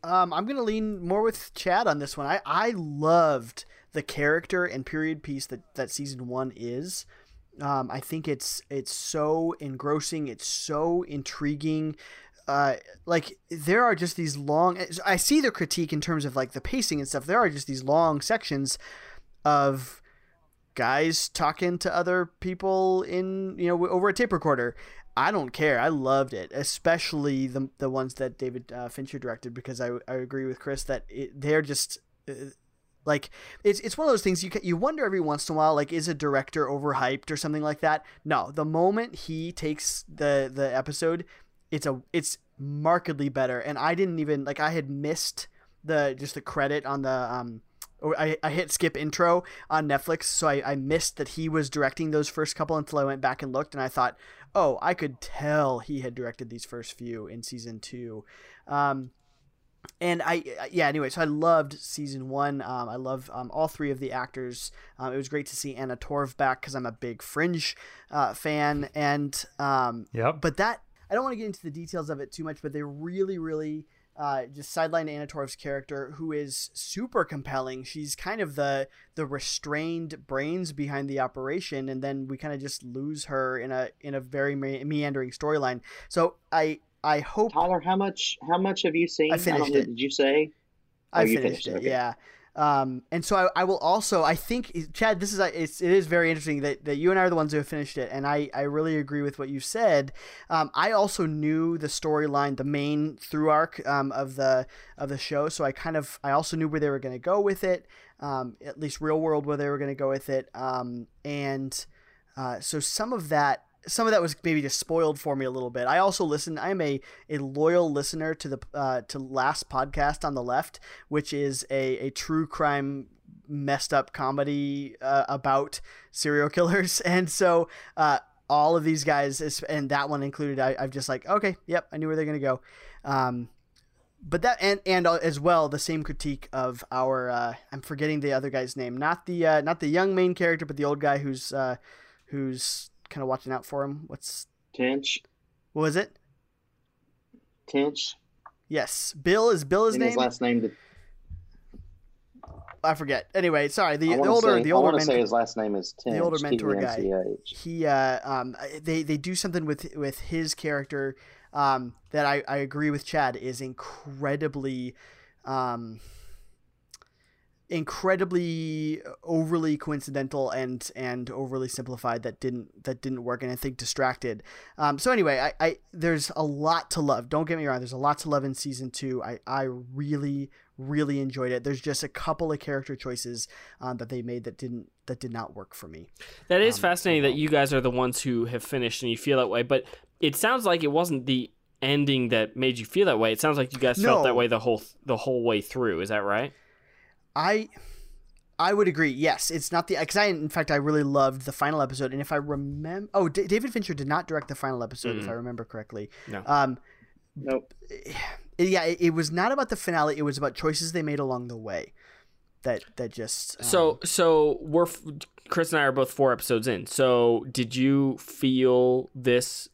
Um, I'm gonna lean more with Chad on this one. I I loved the character and period piece that that season one is. Um, I think it's it's so engrossing. It's so intriguing. Uh, like there are just these long. I see the critique in terms of like the pacing and stuff. There are just these long sections of guys talking to other people in you know over a tape recorder. I don't care. I loved it, especially the the ones that David uh, Fincher directed because I I agree with Chris that it, they're just uh, like it's it's one of those things you you wonder every once in a while like is a director overhyped or something like that. No, the moment he takes the the episode, it's a it's markedly better. And I didn't even like I had missed the just the credit on the um or I, I hit skip intro on Netflix, so I, I missed that he was directing those first couple until I went back and looked, and I thought, oh, I could tell he had directed these first few in season two. Um, and I yeah anyway so I loved season one. Um, I love um, all three of the actors. Um, it was great to see Anna Torv back because I'm a big Fringe uh, fan. And um, yeah but that I don't want to get into the details of it too much but they really really uh, just sidelined Anna Torv's character who is super compelling. She's kind of the the restrained brains behind the operation and then we kind of just lose her in a in a very me- meandering storyline. So I I hope Tyler, how much how much have you seen? I finished it. Did you say? I oh, finished, finished, it. Okay. Yeah. Um, and so I, I will also I think Chad, this is it's, it is very interesting that, that you and I are the ones who have finished it, and I, I really agree with what you said. Um, I also knew the storyline, the main through arc um, of the of the show, so I kind of I also knew where they were going to go with it, um, at least real world where they were going to go with it, um, and uh, so some of that some of that was maybe just spoiled for me a little bit. I also listen. I'm a, a loyal listener to the uh, to last podcast on the left, which is a, a true crime messed up comedy uh, about serial <laughs> killers, and so uh, all of these guys, and that one included, I, I'm just like, okay, yep, I knew where they're gonna go. Um, but that and and uh, as well the same critique of our uh, I'm forgetting the other guy's name, not the uh, not the young main character, but the old guy who's uh, who's kind of watching out for him. What's Tench? What was it? Tench. Yes, Bill is Bill his And name. his last name. I forget. Anyway, sorry. The, I the older say, the I older want to say his last name is Tench, the older mentor guy. He uh um they they do something with with his character um that I I agree with Chad is incredibly um incredibly overly coincidental and and overly simplified that didn't that didn't work and I think distracted. Um, so anyway, I, I there's a lot to love. Don't get me wrong. There's a lot to love in season two. I I really really enjoyed it. There's just a couple of character choices um, that they made that didn't that did not work for me. That is Um, is fascinating that you guys are the ones who have finished and you feel that way, but it sounds like it wasn't the ending that made you feel that way. It sounds like you guys felt that way the whole the whole way through. Is that right? I I would agree. Yes, it's not the because I in fact I really loved the final episode, and if I remember, oh, D- David Fincher did not direct the final episode, if Mm. I remember correctly. No. Um, Nope. <sighs> yeah, it, it was not about the finale. It was about choices they made along the way. That that just um, So so we're Chris and I are both four episodes in. So did you feel this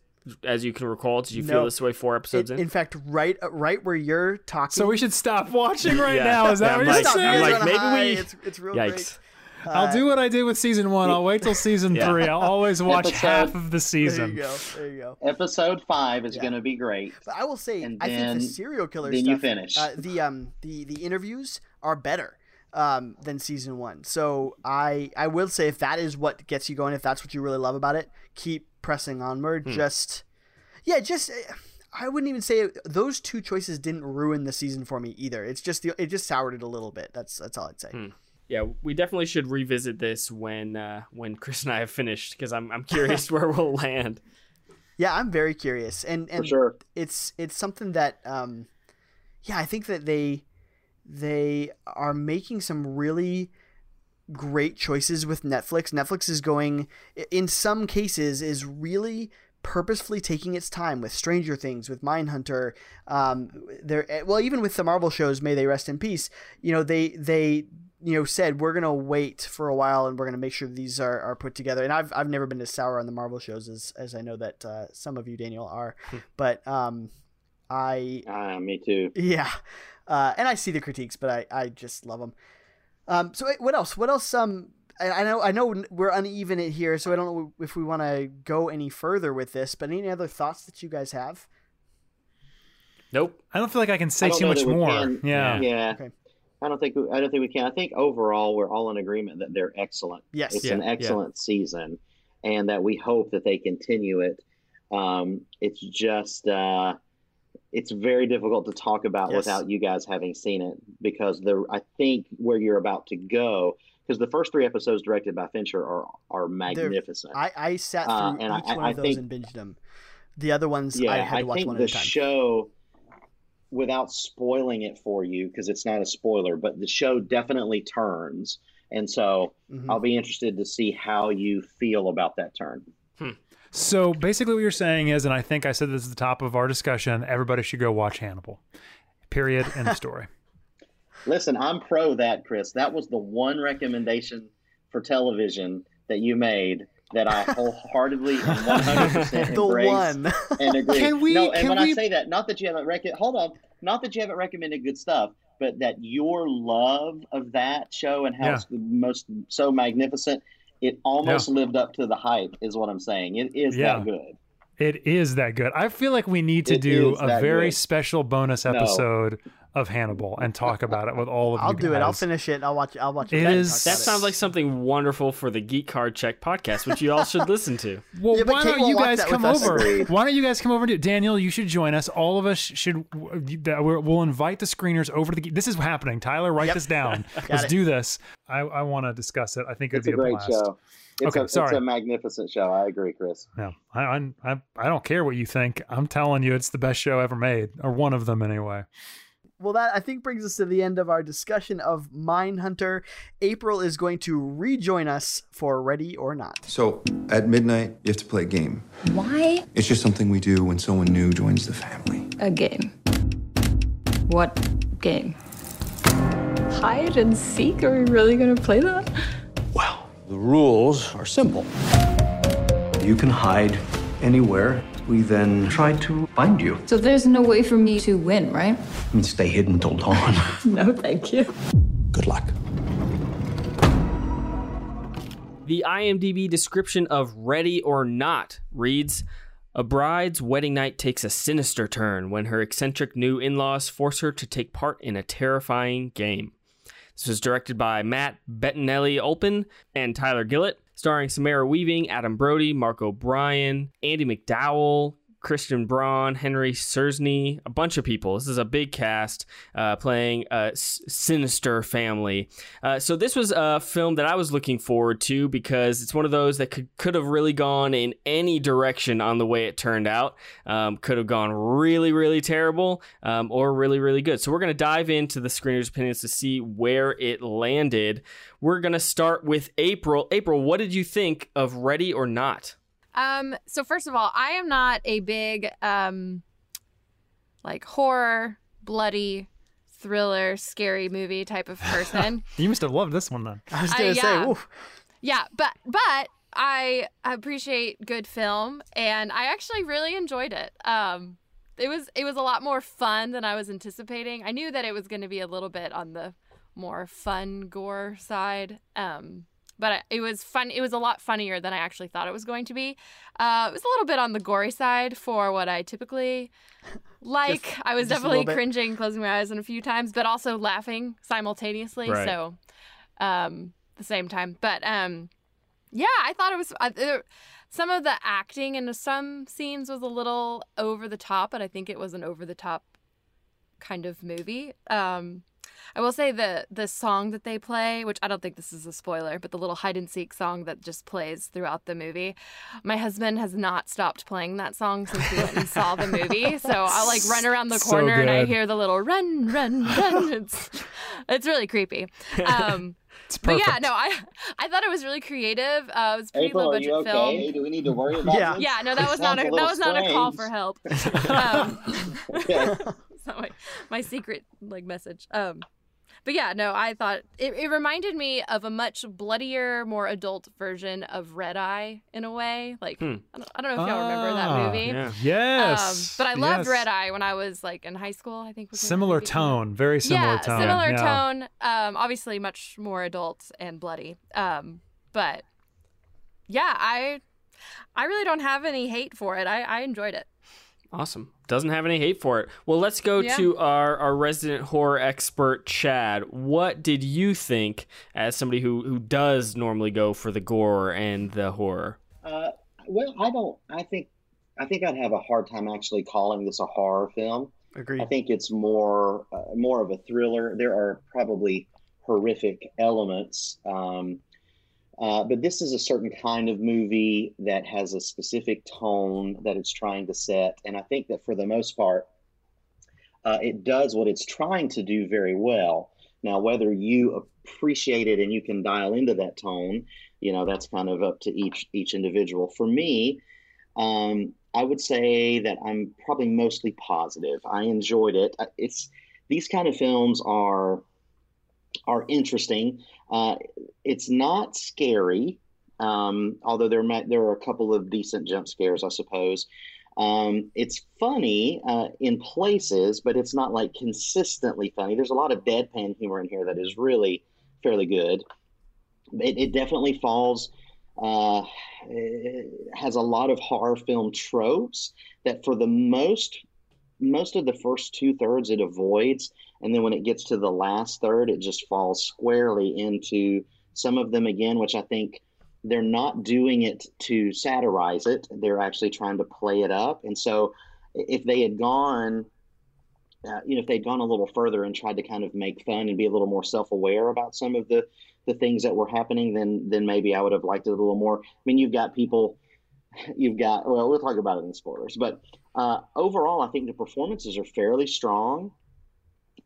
as you can recall? Did you feel this way four episodes it- in? in fact, right right where you're talking. So we should stop watching right Yeah. now. Is that Yeah, what I'm you're like- Stop, you saying? guys like, are on a maybe high. we- It's, it's real Yikes. great. I'll do what I did with season one. I'll wait till season Yeah. three. I'll always <laughs> watch Episode- half of the season. There you go. There you go. Episode five is Yeah. going to be great. But I will say, And I think the serial killer then stuff. you finish. Uh, the um the the interviews are better um than season one. So I I will say if that is what gets you going, if that's what you really love about it, keep pressing onward. Hmm. Just yeah, just. eh, I wouldn't even say those two choices didn't ruin the season for me either. It's just the it just soured it a little bit. That's that's all I'd say. Hmm. Yeah, we definitely should revisit this when uh, when Chris and I have finished because I'm I'm curious <laughs> where we'll land. Yeah, I'm very curious, and and sure. it's it's something that um, yeah, I think that they they are making some really great choices with Netflix. Netflix is going in some cases is really purposefully taking its time with Stranger Things, with Mindhunter, um, there well even with the Marvel shows, may they rest in peace. You know they they you know said we're gonna wait for a while and we're gonna make sure these are, are put together. And I've I've never been as sour on the Marvel shows as as I know that uh, some of you Daniel are, but um, I Ah, me too. yeah, uh, and I see the critiques, but I, I just love them. Um, so what else? What else? Um, I, I know I know we're uneven it here, so I don't know if we want to go any further with this. But any other thoughts that you guys have? Nope. I don't feel like I can say don't too much more. can- Yeah. Yeah. Okay. I don't think I don't think we can. I think overall we're all in agreement that they're excellent. Yes. It's Yeah, an yeah. excellent season, and that we hope that they continue it. Um, it's just uh, it's very difficult to talk about Yes. without you guys having seen it because the I think where you're about to go because the first three episodes directed by Fincher are are magnificent. I, I sat through Uh, and each I- one I of those think- and binged them. The other ones yeah, I had to watch think one the at a time. show, without spoiling it for you, because it's not a spoiler, but the show definitely turns, and so Mhm. I'll be interested to see how you feel about that turn. So basically, what you're saying is, and I think I said this at the top of our discussion, everybody should go watch Hannibal. Period. End of story. Listen, I'm pro that, Chris. That was the one recommendation for television that you made that I wholeheartedly and <laughs> 100% the embrace one. and agree. Can we- No, and can when we- I say that, not that you haven't rec- hold on, not that you haven't recommended good stuff, but that your love of that show and how Yeah. it's the most so magnificent, it almost lived up to the hype. Is what I'm saying. It is Yeah. that good. It is that good. I feel like we need to It do a very good. special bonus No. Episode of Hannibal and talk about it with all of the I'll you do it. I'll finish it. I'll watch. I'll watch it. It back and is- talk That about it. sounds like something wonderful for the Geek Card Check podcast, which you all should listen to. <laughs> Well, Yeah, why Kate don't you guys come over? Why don't you guys come over and do it? Daniel, you should join us. All of us should. We'll we'll invite the screeners over to the. This is happening. Tyler, write Yep. this down. <laughs> Let's it. do this. I, I want to discuss it. I think it'd It's a be a, great blast. show. It's, Okay, a, it's a magnificent show. I agree, Chris. Yeah, I, I I I don't care what you think. I'm telling you, it's the best show ever made, or one of them anyway. Well, that I think brings us to the end of our discussion of Mindhunter. April is going to rejoin us for Ready or Not. So, at midnight, you have to play a game. Why It's just something we do when someone new joins the family. a game? What game? Hide and seek? Are we really gonna play that? Well, the rules are simple. You can hide anywhere. We then try to find you So there's no way for me to win, right? and stay hidden till dawn. <laughs> No, thank you. Good luck. The IMDb description of Ready or Not reads A bride's wedding night takes a sinister turn when her eccentric new in laws force her to take part in a terrifying game. This was directed by Matt Bettinelli Olpin and Tyler Gillett, starring Samara Weaving, Adam Brody, Mark O'Brien, Andie MacDowell, Kristian Bruun, Henry Czerny, a bunch of people. This is a big cast uh, playing a sinister family. Uh, so this was a film that I was looking forward to because it's one of those that could could have really gone in any direction on the way it turned out. Um, could have gone really really terrible um, or really really good. So we're gonna dive into the screeners' opinions to see where it landed. We're gonna start with April. April, what did you think of Ready or Not? Um, so first of all, I am not a big um like horror, bloody, thriller, scary movie type of <laughs> person. You must have loved this one then. I was Uh, gonna say, yeah. ooh, yeah, but but I appreciate good film and I actually really enjoyed it. Um it was it was a lot more fun than I was anticipating. I knew that it was going to be a little bit on the more fun gore side. Um but it was fun. It was a lot funnier than I actually thought it was going to be. Uh, it was a little bit on the gory side for what I typically <laughs> like. Just- I was definitely cringing, closing my eyes in a few times, but also laughing simultaneously. Right. So, um, the same time. But um, yeah, I thought it was. Uh, there, some of the acting in some scenes was a little over the top, but I think it was an over the top kind of movie. Um, I will say the the song that they play, which I don't think this is a spoiler, but the little hide and seek song that just plays throughout the movie. My husband has not stopped playing that song since we went and saw the movie. <laughs> So I'll like run around the So corner and I hear the little run, run, run. <laughs> It's it's really creepy. Um, <laughs> It's but yeah, no, I I thought it was really creative. Uh, it was a pretty April, low are budget you okay? film. Do we need to worry about Yeah. this? Yeah, no, that It was not a sounds that little was not a call for help. um, Okay. it's not my, my secret like message. Um, but yeah, no, I thought it, it reminded me of a much bloodier, more adult version of Red Eye in a way. Like Hmm. I, don't, I don't know if y'all remember that Ah, movie. Yeah. Yes. Um, but I loved yes. Red Eye when I was like in high school. I think was Similar movie came out. tone, very similar yeah, tone. similar yeah. tone. Um, obviously much more adult and bloody. Um, but yeah, I I really don't have any hate for it. I, I enjoyed it. Awesome. Doesn't have any hate for it. Well, let's go Yeah. to our, our resident horror expert, Chad. What did you think as somebody who, who does normally go for the gore and the horror? Uh, well, I don't. I think. I think I'd have a hard time actually calling this a horror film. agreed. I think it's more uh, more of a thriller. There are probably horrific elements, um, uh, but this is a certain kind of movie that has a specific tone that it's trying to set, and I think that for the most part, uh, it does what it's trying to do very well. Now, whether you appreciate it and you can dial into that tone, you know, that's kind of up to each each individual. For me, um, I would say that I'm probably mostly positive. I enjoyed it. Uh, It's these kind of films are are interesting. Uh, it's not scary, um, although there there are a couple of decent jump scares, I suppose. Um, it's funny uh, in places, but it's not like consistently funny. There's a lot of deadpan humor in here that is really fairly good. It, it definitely falls uh, has a lot of horror film tropes that, for the most most of the first two thirds it avoids, and then when it gets to the last third, it just falls squarely into some of them again, which I think they're not doing it to satirize it. They're actually trying to play it up. And so if they had gone, uh, you know, if they'd gone a little further and tried to kind of make fun and be a little more self-aware about some of the the things that were happening, then then maybe I would have liked it a little more. I mean, you've got people, you've got well, we'll talk about it in spoilers, but uh, overall, I think the performances are fairly strong.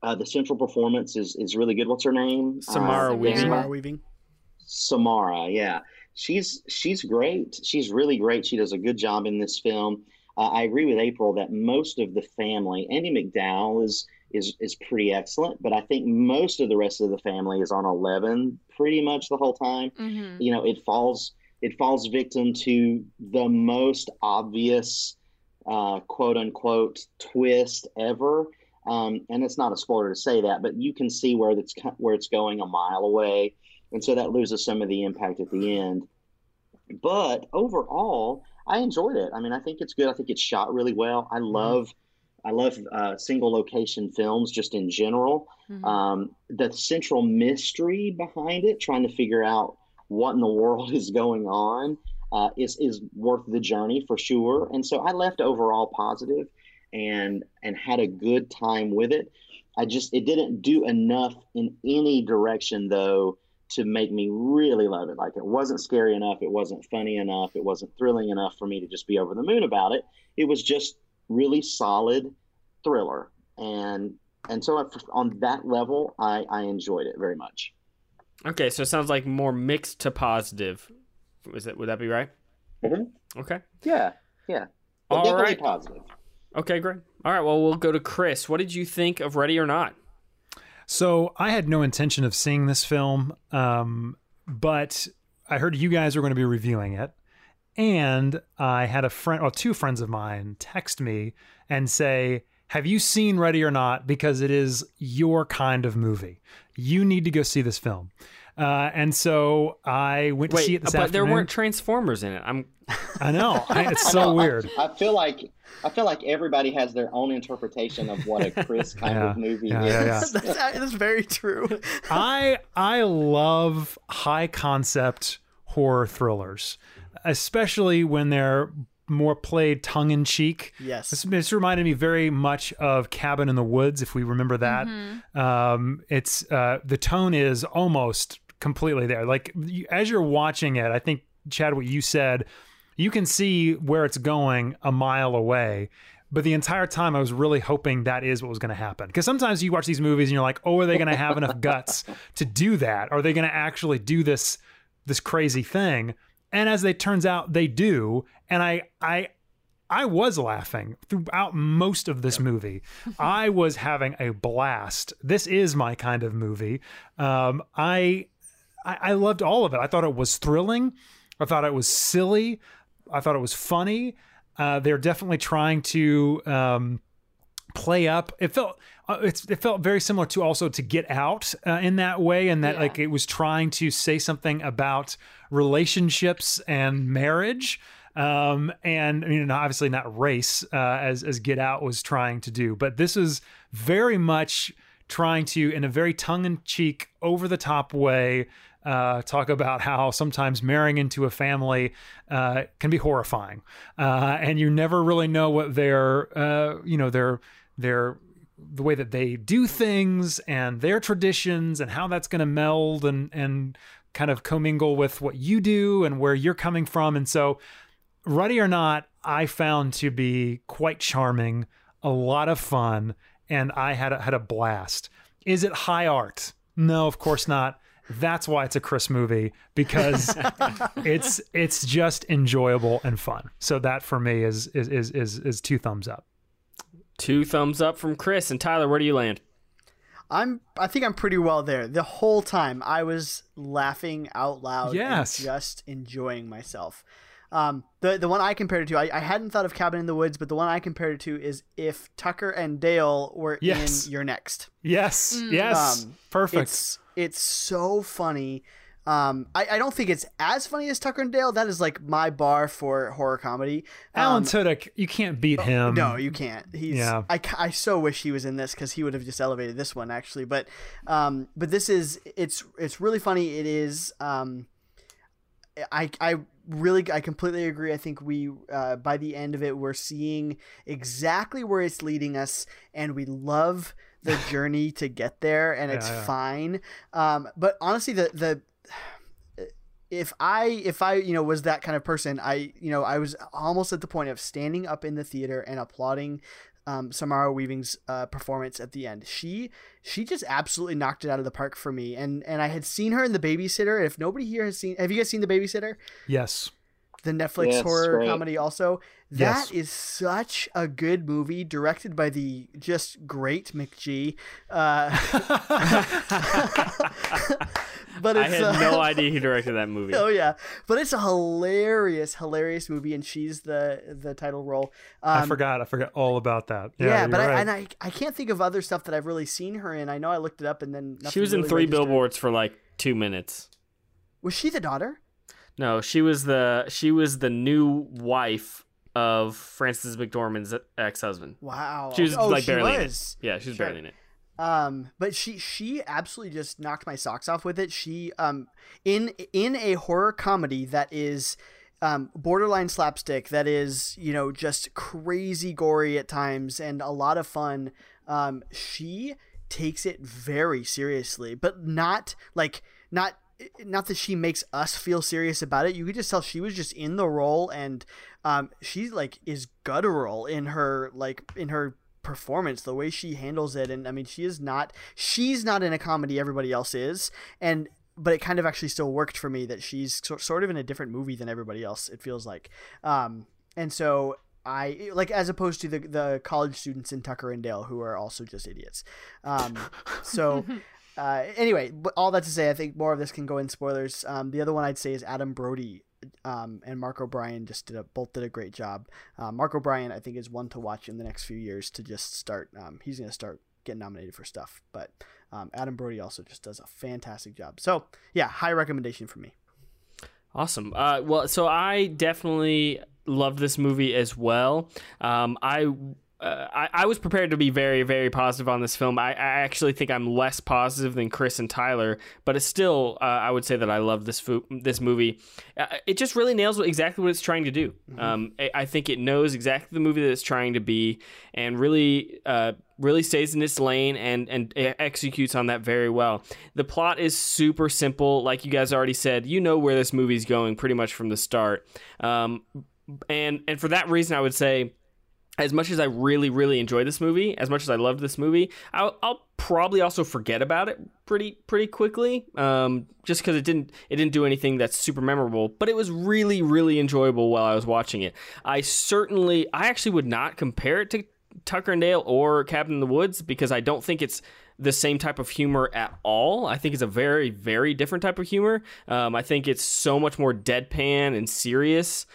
Uh, the central performance is is really good. What's her name? Samara uh, Weaving. Samara Weaving. Samara, yeah, she's she's great. She's really great. She does a good job in this film. Uh, I agree with April that most of the family, Andie MacDowell is is is pretty excellent, but I think most of the rest of the family is on eleven pretty much the whole time. Mm-hmm. You know, it falls it falls victim to the most obvious uh, quote unquote twist ever. Um, and it's not a spoiler to say that, but you can see where it's where it's going a mile away, and so that loses some of the impact at the end. But overall, I enjoyed it. I mean, I think it's good. I think it's shot really well. I love, I love uh, single location films just in general. Mhm. Um, the central mystery behind it, trying to figure out what in the world <laughs> is going on, uh, is is worth the journey for sure. And so I left overall positive, and and had a good time with it. I just it didn't do enough in any direction though to make me really love it. Like it wasn't scary enough, it wasn't funny enough, it wasn't thrilling enough for me to just be over the moon about it. It was just really solid thriller, and and so on that level, I I enjoyed it very much. Okay, so it sounds like more mixed to positive. Was that would that be right? Mhm. Okay. Yeah, yeah, but All positive. Okay, great. All right, well, we'll go to Chris. What did you think of Ready or Not? So I had no intention of seeing this film, um, but I heard you guys were going to be reviewing it, and I had a friend, or two friends of mine, text me and say, "Have you seen Ready or Not? Because it is your kind of movie. You need to go see this film." Uh, and so I went to Wait, see it this but there weren't Transformers in it. I'm. I know. <laughs> I- it's I so know, weird. I, feel like I feel like everybody has their own interpretation of what a Chris <laughs> kind of movie yeah, is. yeah, yeah. <laughs> that's, that's very true. I I love high concept horror thrillers, especially when they're more played tongue in cheek. Yes. This, this reminded me very much of Cabin in the Woods, if we remember that. Um, it's uh, the tone is almost completely there. Like you, as you're watching it, I think Chad, what you said, you can see where it's going a mile away. But the entire time, I was really hoping that is what was going to happen. Because sometimes you watch these movies and you're like, "Oh, are they going to have enough guts <laughs> to do that? Are they going to actually do this this crazy thing?" And as it turns out, they do. And I I I was laughing throughout most of this movie. I was having a blast. This is my kind of movie. Um, I, I I loved all of it. I thought it was thrilling. I thought it was silly. I thought it was funny. Uh, they're definitely trying to um, play up. It felt uh, it's, it felt very similar to also to Get Out uh, in that way, and that like it was trying to say something about relationships and marriage. Um, and I mean, obviously not race, uh, as as Get Out was trying to do, but this is very much trying to, in a very tongue in cheek, over the top way, uh, talk about how sometimes marrying into a family uh, can be horrifying, uh, and you never really know what their, uh, you know, their their the way that they do things and their traditions and how that's going to meld and and kind of commingle with what you do and where you're coming from, and so. Ready or Not, I found to be quite charming, a lot of fun, and I had a, had a blast. Is it high art? No, of course not. That's why it's a Chris movie because <laughs> it's it's just enjoyable and fun. So that for me is is is is, is two thumbs up. Two thumbs up from Chris and Tyler. Where do you land? I'm I think I'm pretty well there. The whole time I was laughing out loud Yes. and just enjoying myself. Um, the the one I compared it to, I, I hadn't thought of Cabin in the Woods, but the one I compared it to is if Tucker and Dale were Yes. in You're Next. Yes, yes, Um, perfect. It's it's so funny. Um, I, I don't think it's as funny as Tucker and Dale. That is like my bar for horror comedy. Alan Um, Tudyk, you can't beat him. no, you can't. He's. Yeah. I, I so wish he was in this because he would have just elevated this one actually. But, um, but this is it's it's really funny. It is. Um, I I really I completely agree. I think we uh, by the end of it we're seeing exactly where it's leading us, and we love the <laughs> journey to get there, and it's Yeah, yeah. fine. Um, but honestly, the the if I if I you know was that kind of person, I you know I was almost at the point of standing up in the theater and applauding um, Samara Weaving's uh, performance at the end. She she just absolutely knocked it out of the park for me. And and I had seen her in The Babysitter. If nobody here has seen, have you guys seen The Babysitter? Yes. The Netflix Yes, horror great. comedy also. Yes. That is such a good movie, directed by the just great McG. Uh, <laughs> but <laughs> I it's had uh, no idea he directed that movie. <laughs> Oh yeah, but it's a hilarious, hilarious movie, and she's the the title role. Um, I forgot. I forgot all about that. Yeah, Yeah, but you're I, and I I can't think of other stuff that I've really seen her in. I know I looked it up, and then She nothing was in really three registered. billboards for like two minutes. Was she the daughter? No, she was the she was the new wife of Frances McDormand's ex husband. Wow. She was oh, like she barely in it. Yeah, she was Sure. barely in it. Um, but she she absolutely just knocked my socks off with it. She um in in a horror comedy that is um borderline slapstick that is you know just crazy gory at times and a lot of fun. Um, she takes it very seriously, but not like not not that she makes us feel serious about it. You could just tell she was just in the role and um she like is guttural in her like in her performance the way she handles it and i mean she is not she's not in a comedy everybody else is and but it kind of actually still worked for me that she's so, sort of in a different movie than everybody else it feels like um and so I like as opposed to the the college students in Tucker and Dale who are also just idiots. Um, so <laughs> uh, anyway, but all that to say, I think more of this can go in spoilers. Um, the other one I'd say is Adam Brody um, and Mark O'Brien just did a both did a great job. Uh, Mark O'Brien, I think, is one to watch in the next few years to just start. Um, he's going to start getting nominated for stuff, but um, Adam Brody also just does a fantastic job. So yeah, high recommendation for me. Awesome. Uh, well, so I definitely loved this movie as well. Um, I, uh, I I was prepared to be very very positive on this film. I, I actually think I'm less positive than Chris and Tyler, but it's still uh, I would say that I love this fo- this movie. Uh, it just really nails exactly what it's trying to do. Um, I, I think it knows exactly the movie that it's trying to be, and really. Uh, really stays in its lane and and executes on that very well. The plot is super simple, like you guys already said. You know where this movie's going pretty much from the start, um, and and for that reason, I would say. As much as I really, really enjoyed this movie, as much as I loved this movie, I'll, I'll probably also forget about it pretty, pretty quickly. Um, just because it didn't, it didn't do anything that's super memorable. But it was really, really enjoyable while I was watching it. I certainly, I actually would not compare it to Tucker and Dale or Cabin in the Woods because I don't think it's the same type of humor at all. I think it's a very, very different type of humor. Um, I think it's so much more deadpan and serious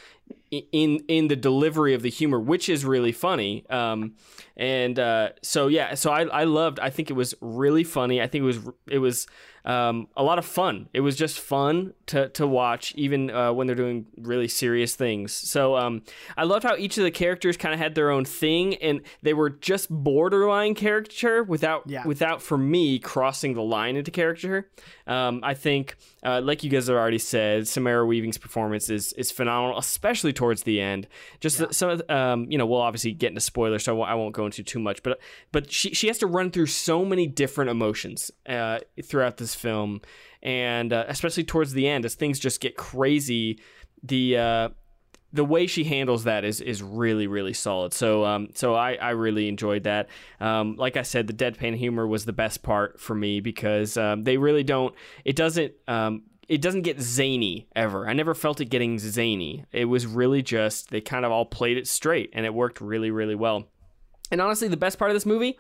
in in the delivery of the humor, which is really funny. Um, and uh, so yeah, so I, I loved. I think it was really funny. I think it was it was um, a lot of fun. It was just fun to to watch, even uh, when they're doing really serious things. So um, I loved how each of the characters kind of had their own thing, and they were just borderline caricature without Yeah. without for me crossing the line into caricature. Um, I think, uh, like you guys have already said, Samara Weaving's performance is is phenomenal, especially towards the end. Just the- some of um, you know, we'll obviously get into spoilers, so I won't- I won't go into too much. But but she she has to run through so many different emotions uh, throughout this film, and uh, especially towards the end, as things just get crazy. The uh, the way she handles that is is really really solid. So um so I I really enjoyed that. Um like I said, the deadpan humor was the best part for me because um, they really don't. It doesn't um it doesn't get zany ever. I never felt it getting zany. It was really just they kind of all played it straight and it worked really really well. And honestly, the best part of this movie,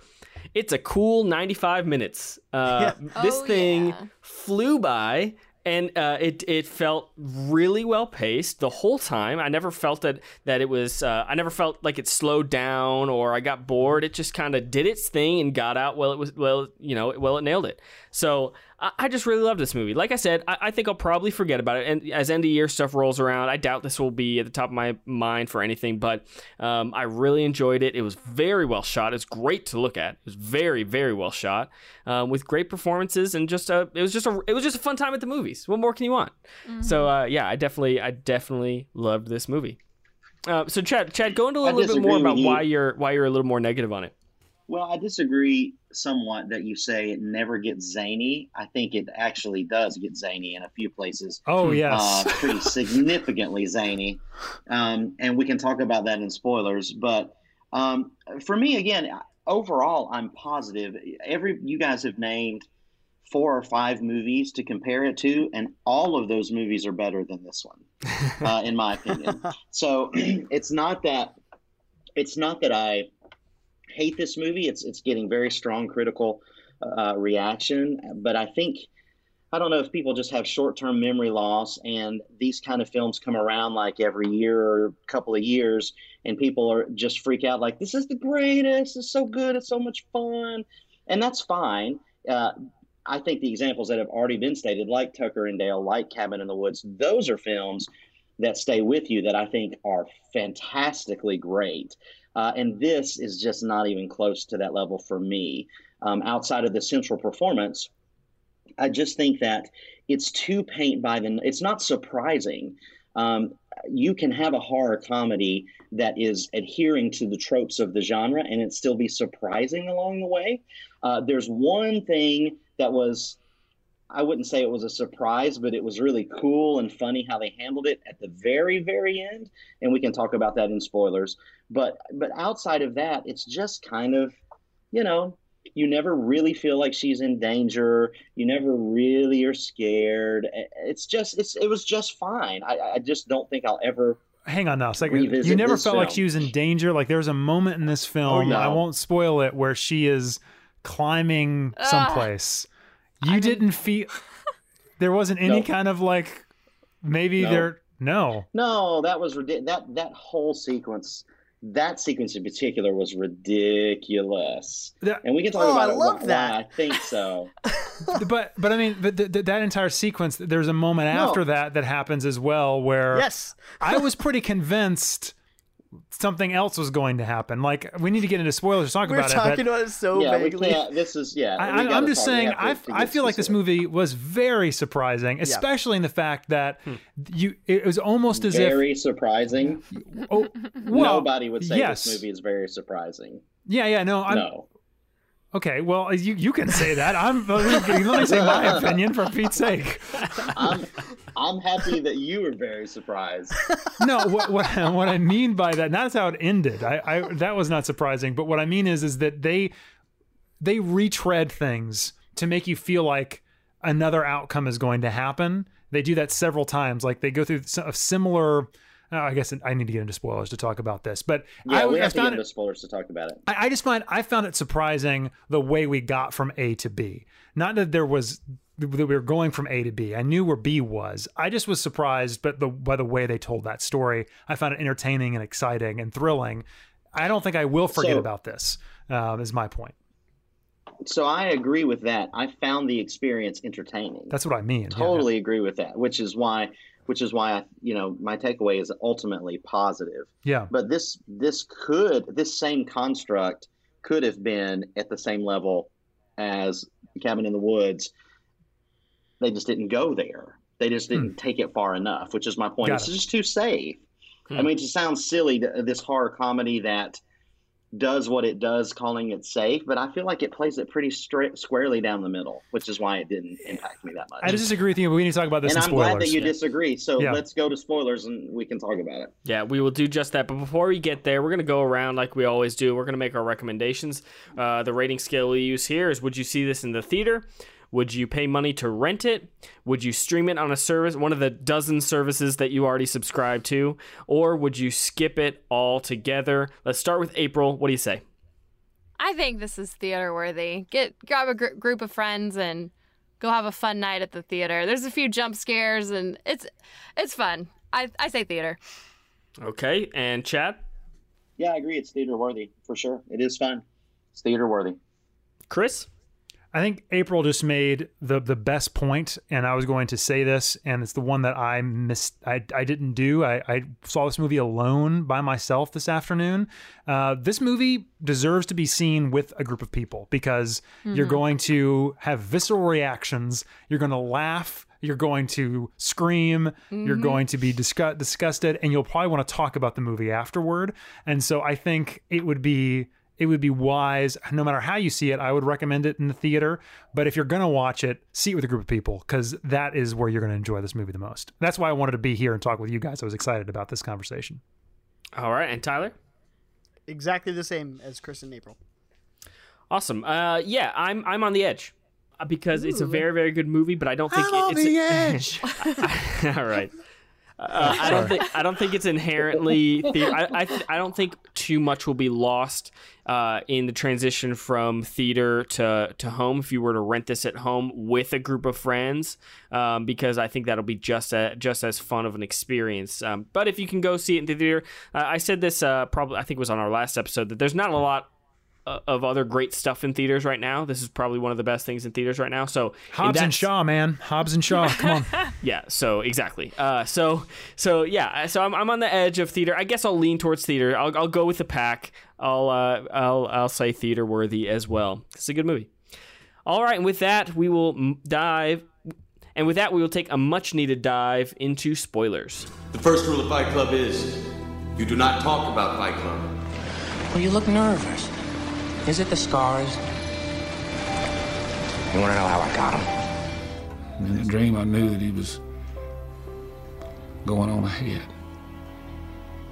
it's a cool 95 minutes. Uh, This Oh, thing yeah. flew by and uh, it it felt really well paced the whole time. I never felt that that it was. Uh, I never felt like it slowed down or I got bored. It just kind of did its thing and got out. Well, it was well, you know, well, it nailed it. So I, I just really love this movie. Like I said, I, I think I'll probably forget about it. And as end of year stuff rolls around, I doubt this will be at the top of my mind for anything. But um, I really enjoyed it. It was very well shot. It's great to look at. It was very, very well shot um, with great performances and just a. It was just a. It was just a fun time at the movies. What more can you want? Mm-hmm. So uh, yeah, I definitely, I definitely loved this movie. Uh, so Chad, Chad, go into a little bit more about you. why you're why you're a little more negative on it. Well, I disagree somewhat that you say it never gets zany. I think it actually does get zany in a few places. Oh, yes. uh, <laughs> pretty significantly zany, um, and we can talk about that in spoilers. But um, for me, again, overall, I'm positive. Every you guys have named four or five movies to compare it to, and all of those movies are better than this one, <laughs> uh, in my opinion. So <clears throat> it's not that it's not that I hate this movie. It's it's getting very strong critical uh, reaction, but I think I don't know if people just have short term memory loss, and these kind of films come around like every year or couple of years, and people are just freak out like this is the greatest. It's so good. It's so much fun, and that's fine. Uh, I think the examples that have already been stated, like Tucker and Dale, like Cabin in the Woods, those are films that stay with you that I think are fantastically great. Uh, and this is just not even close to that level for me. Um, outside of the central performance, I just think that it's too paint by the. It's not surprising. Um, you can have a horror comedy that is adhering to the tropes of the genre and it still be surprising along the way. Uh, there's one thing that was I wouldn't say it was a surprise, but it was really cool and funny how they handled it at the very, very end. And we can talk about that in spoilers. But but outside of that, it's just kind of, you know, you never really feel like she's in danger. You never really are scared. It's just it's it was just fine. I, I just don't think I'll ever Hang on now a second. revisit You never this felt like she was in danger. Like there's a moment in this film, Oh, no. I won't spoil it, where she is climbing Ugh. someplace. You didn't feel there wasn't any Nope. kind of like maybe No. there no. No, that was ridiculous. That that whole sequence, that sequence in particular, was ridiculous. That- and we can talk Oh, about I it. love that. I think so. <laughs> but but I mean, but th- th- that entire sequence, there's a moment No. after that that happens as well where Yes. I was pretty convinced something else was going to happen. Like we need to get into spoilers to talk We're about talking it. But about it so yeah, we vaguely. can't. This is yeah. I, we I, gotta I'm just talk- saying, to- I, to I feel like this movie was very surprising, especially in the fact that hmm. you it was almost as if very surprising. oh, well, Nobody would say yes. this movie is very surprising. Yeah, yeah, no, I'm no. Okay. Well, uh, you you can say that. I'm <laughs> let me, let me say my opinion for Pete's sake. I'm I'm happy that you were very surprised. no, what, what <laughs> what I mean by that, that's how it ended. I, I that was not surprising, but what I mean is is that they they retread things to make you feel like another outcome is going to happen. They do that several times. Like they go through a similar. Oh, I guess I need to get into spoilers to talk about this, but Yeah, I, we I have to get into spoilers to talk about it. I, I just find I found it surprising the way we got from A to B. Not that there was that we were going from A to B. I knew where B was. I just was surprised, but the by the way they told that story, I found it entertaining and exciting and thrilling. I don't think I will forget So- about this. Um, is my point. So I agree with that. I found the experience entertaining. That's what I mean. Yeah. totally agree with that which is why which is why I, you know my takeaway is ultimately positive Yeah. but this this could this same construct could have been at the same level as cabin in the woods they just didn't go there they just didn't take it far enough which is my point. Got it's it. just too safe i Hmm. mean it just sounds silly th- this horror comedy that does what it does calling it safe but i feel like it plays it pretty straight squarely down the middle which is why it didn't impact me that much I disagree with you, but we need to talk about this and in I'm spoilers. glad that you disagree. So Yeah. let's go to spoilers and we can talk about it. Yeah, we will do just that. But before we get there, we're going to go around like we always do. We're going to make our recommendations. Uh, the rating scale we use here is Would you see this in the theater? Would you pay money to rent it? Would you stream it on a service, one of the dozen services that you already subscribe to? Or would you skip it altogether? Let's start with April. What do you say? I think this is theater worthy. Get grab a gr- group of friends and go have a fun night at the theater. There's a few jump scares and it's it's fun. I I say theater. Okay, and Chad? Yeah, I agree. It's theater worthy for sure. It is fun. It's theater worthy. Chris? I think April just made the the best point, and I was going to say this, and it's the one that I missed. I, I didn't do. I, I saw this movie alone by myself this afternoon. Uh, this movie deserves to be seen with a group of people because you're Mhm. going to have visceral reactions. You're going to laugh. You're going to scream. You're Mhm. going to be disgu- disgusted, and you'll probably want to talk about the movie afterward. And so I think it would be it would be wise, no matter how you see it, I would recommend it in the theater. But if you're going to watch it, see it with a group of people because that is where you're going to enjoy this movie the most. That's why I wanted to be here and talk with you guys. I was excited about this conversation. All right, and Tyler. Exactly the same as Chris and April. Awesome. Uh, yeah, I'm I'm on the edge uh, because it's a very very good movie, but I don't think I'm it- on it's the <laughs> edge. <laughs> All right. Uh, I don't think I don't think it's inherently. The- I I, I don't think too much will be lost uh, in the transition from theater to to home if you were to rent this at home with a group of friends, um, because I think that'll be just a, just as fun of an experience. Um, but if you can go see it in the theater, uh, I said this uh, probably I think it was on our last episode that there's not a lot of other great stuff in theaters right now. This is probably one of the best things in theaters right now. So in Hobbs and Shaw, man. Hobbs and Shaw. Come on. <laughs> yeah so exactly uh so so yeah so I'm, I'm on the edge of theater i guess i'll lean towards theater i'll, I'll go with the pack i'll uh i'll i'll say theater worthy as well it's a good movie all right and with that we will dive and with that we will take a much needed dive into spoilers The first rule of Fight Club is you do not talk about Fight Club. Well, you look nervous. Is it the scars? You want to know how I got them? In the dream, I knew that he was going on ahead.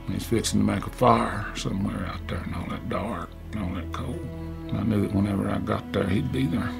He's fixing to make a fire somewhere out there in all that dark and all that cold. And I knew that whenever I got there, he'd be there.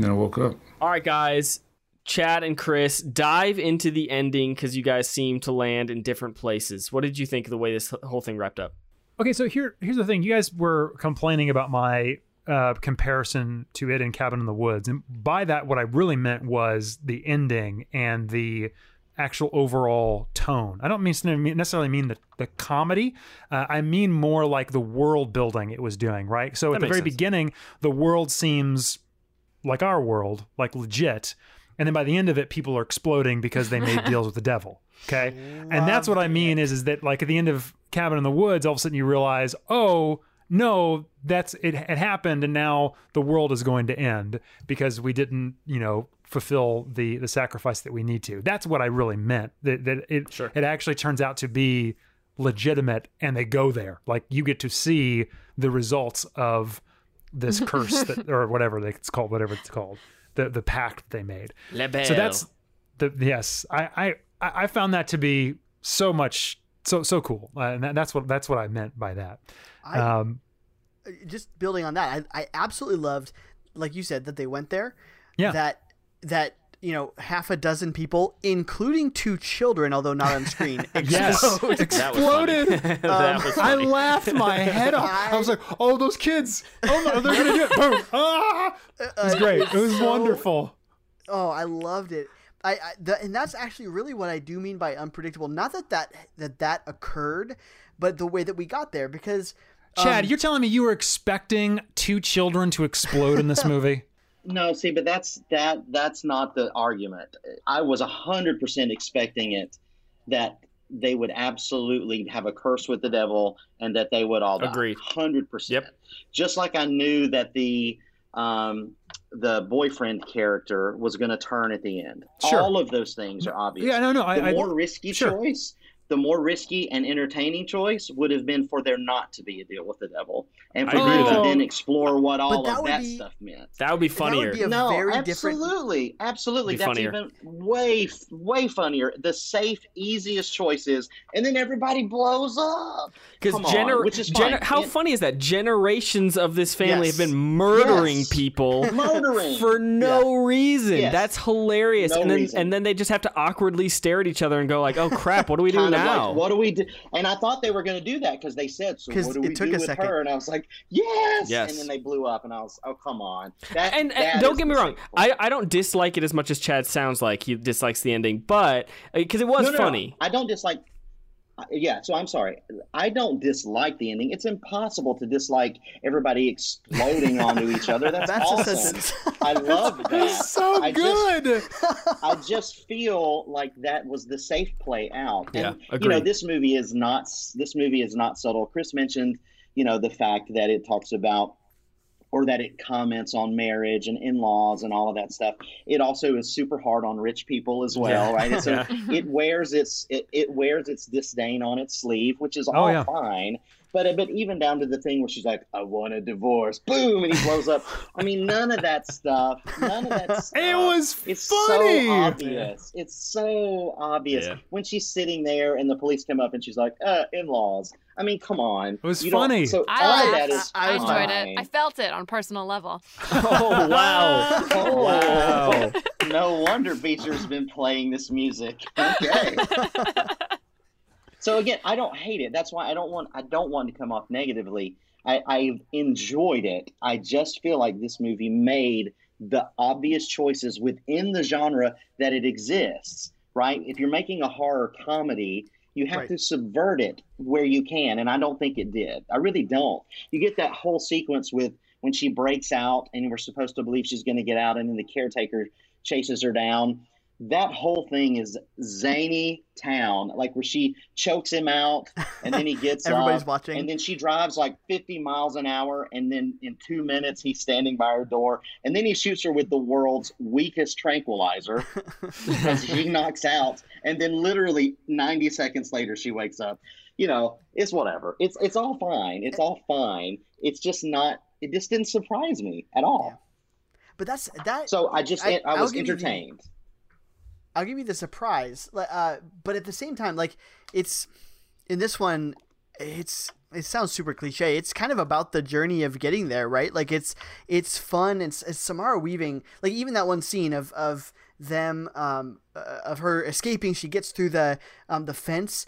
then I woke up. all right guys chad and chris dive into the ending because you guys seem to land in different places what did you think of the way this whole thing wrapped up Okay, so here here's the thing. You guys were complaining about my uh, comparison to it in Cabin in the Woods, and by that, what I really meant was the ending and the actual overall tone. I don't mean necessarily mean the, the comedy. Uh, I mean more like the world building it was doing. Right. So That at the very sense. beginning, the world seems like our world, like legit. And then by the end of it, people are exploding because they made <laughs> deals with the devil. Okay. and that's what I mean is, is that like at the end of Cabin in the Woods, all of a sudden you realize, oh, no, that's it, it happened. And now the world is going to end because we didn't, you know, fulfill the the sacrifice that we need to. That's what I really meant. That, that it, it actually turns out to be legitimate and they go there. Like you get to see the results of this <laughs> curse that, or whatever it's called, whatever it's called, the the pact they made. La So that's the yes. I I I found that to be so much so so cool, uh, and that, that's what that's what I meant by that. I- um, just building on that, I, I absolutely loved, like you said, that they went there. Yeah. That that you know half a dozen people, including two children, although not on screen, <laughs> Yes, exploded. That was <laughs> I laughed my head off. I was like, "Oh, those kids! Oh, no, they're gonna do it!" Boom! Ah! <laughs> It was Uh, great. It was so- wonderful. Oh, I loved it. I, I the, and that's actually really what I do mean by unpredictable. Not that that that that occurred, but the way that we got there. Because Chad, um, you're telling me you were expecting two children to explode in this <laughs> movie? No, see, but that's that that's not the argument. I was hundred percent expecting it that they would absolutely have a curse with the devil and that they would all die. Agreed. Hundred percent. Yep. Just like I knew that the um, the boyfriend character was going to turn at the end. Sure. All of those things are obvious. Yeah, no, no, I- the I- more risky sure. choice, the more risky and entertaining choice would have been for there not to be a deal with the devil, and for them to then explore what all that of that be- stuff meant. that would be funnier be a no, very different- absolutely, absolutely. That's funnier. even way, way funnier. The safe, easiest choice is, and then everybody blows up. Because Come on, which is how It- funny is that? Generations of this family Yes. have been murdering Yes. people <laughs> Murdering. for no reason. Yes. That's hilarious. No and then reason. and then they just have to awkwardly stare at each other and go like, "Oh crap, what do we do kind of now?" like, what do we do? And I thought they were going to do that because they said, "So 'Cause what do it we took do a with second. her?" And I was like, "Yes!" Yes. And then they blew up, and I was, "Oh, come on!" That, and, that and don't get me wrong, I, I don't dislike it as much as Chad sounds like he dislikes the ending, but uh, because it was No, no, no. funny. I don't dislike. Uh, yeah, so I'm sorry. I don't dislike the ending. It's impossible to dislike everybody exploding <laughs> onto each other. That's, That's awesome. I love <laughs> that. so I good. Just, I just feel like that was the safe play out. Yeah, and, you know, this movie is not this movie is not subtle. Chris mentioned, you know, the fact that it talks about or that it comments on marriage and in-laws and all of that stuff. It also is super hard on rich people as well, Yeah. right? It's <laughs> Yeah. it wears its it, it wears its disdain on its sleeve, which is Oh, all yeah. fine. But but even down to the thing where she's like, "I want a divorce," boom, and he blows up. I mean, none of that stuff. None of that <laughs> stuff. It was It's funny. so obvious. It's so obvious Yeah. when she's sitting there and the police come up and she's like, uh, "In-laws." I mean, come on. It was You funny. So I all of that is I enjoyed it. I felt it on a personal level. <laughs> Oh wow! <laughs> Oh, wow! no wonder Beecher's been playing this music. Okay. So again, I don't hate it. That's why I don't want I don't want to come off negatively. I, I enjoyed it. I just feel like this movie made the obvious choices within the genre that it exists. Right? If you're making a horror comedy, you have Right. to subvert it where you can, and I don't think it did. I really don't. You get that whole sequence with when she breaks out, and we're supposed to believe she's going to get out, and then the caretaker chases her down. That whole thing is zany town, like where she chokes him out, and then he <laughs> gets Everybody's up, watching. and then she drives like 50 miles an hour, and then in two minutes he's standing by her door, and then he shoots her with the world's weakest tranquilizer <laughs> as she knocks out, and then literally 90 seconds later she wakes up. You know, it's whatever. It's it's all fine. It's all fine. It's just not. It just didn't surprise me at all. But that's that. So I just I- I, was give you the- entertained. I'll give you the surprise. Uh, but at the same time, like it's in this one, it's it sounds super cliche. It's kind of about the journey of getting there, right? Like it's it's fun. It's, it's Samara Weaving. Like even that one scene of of them um uh, of her escaping. She gets through the um the fence.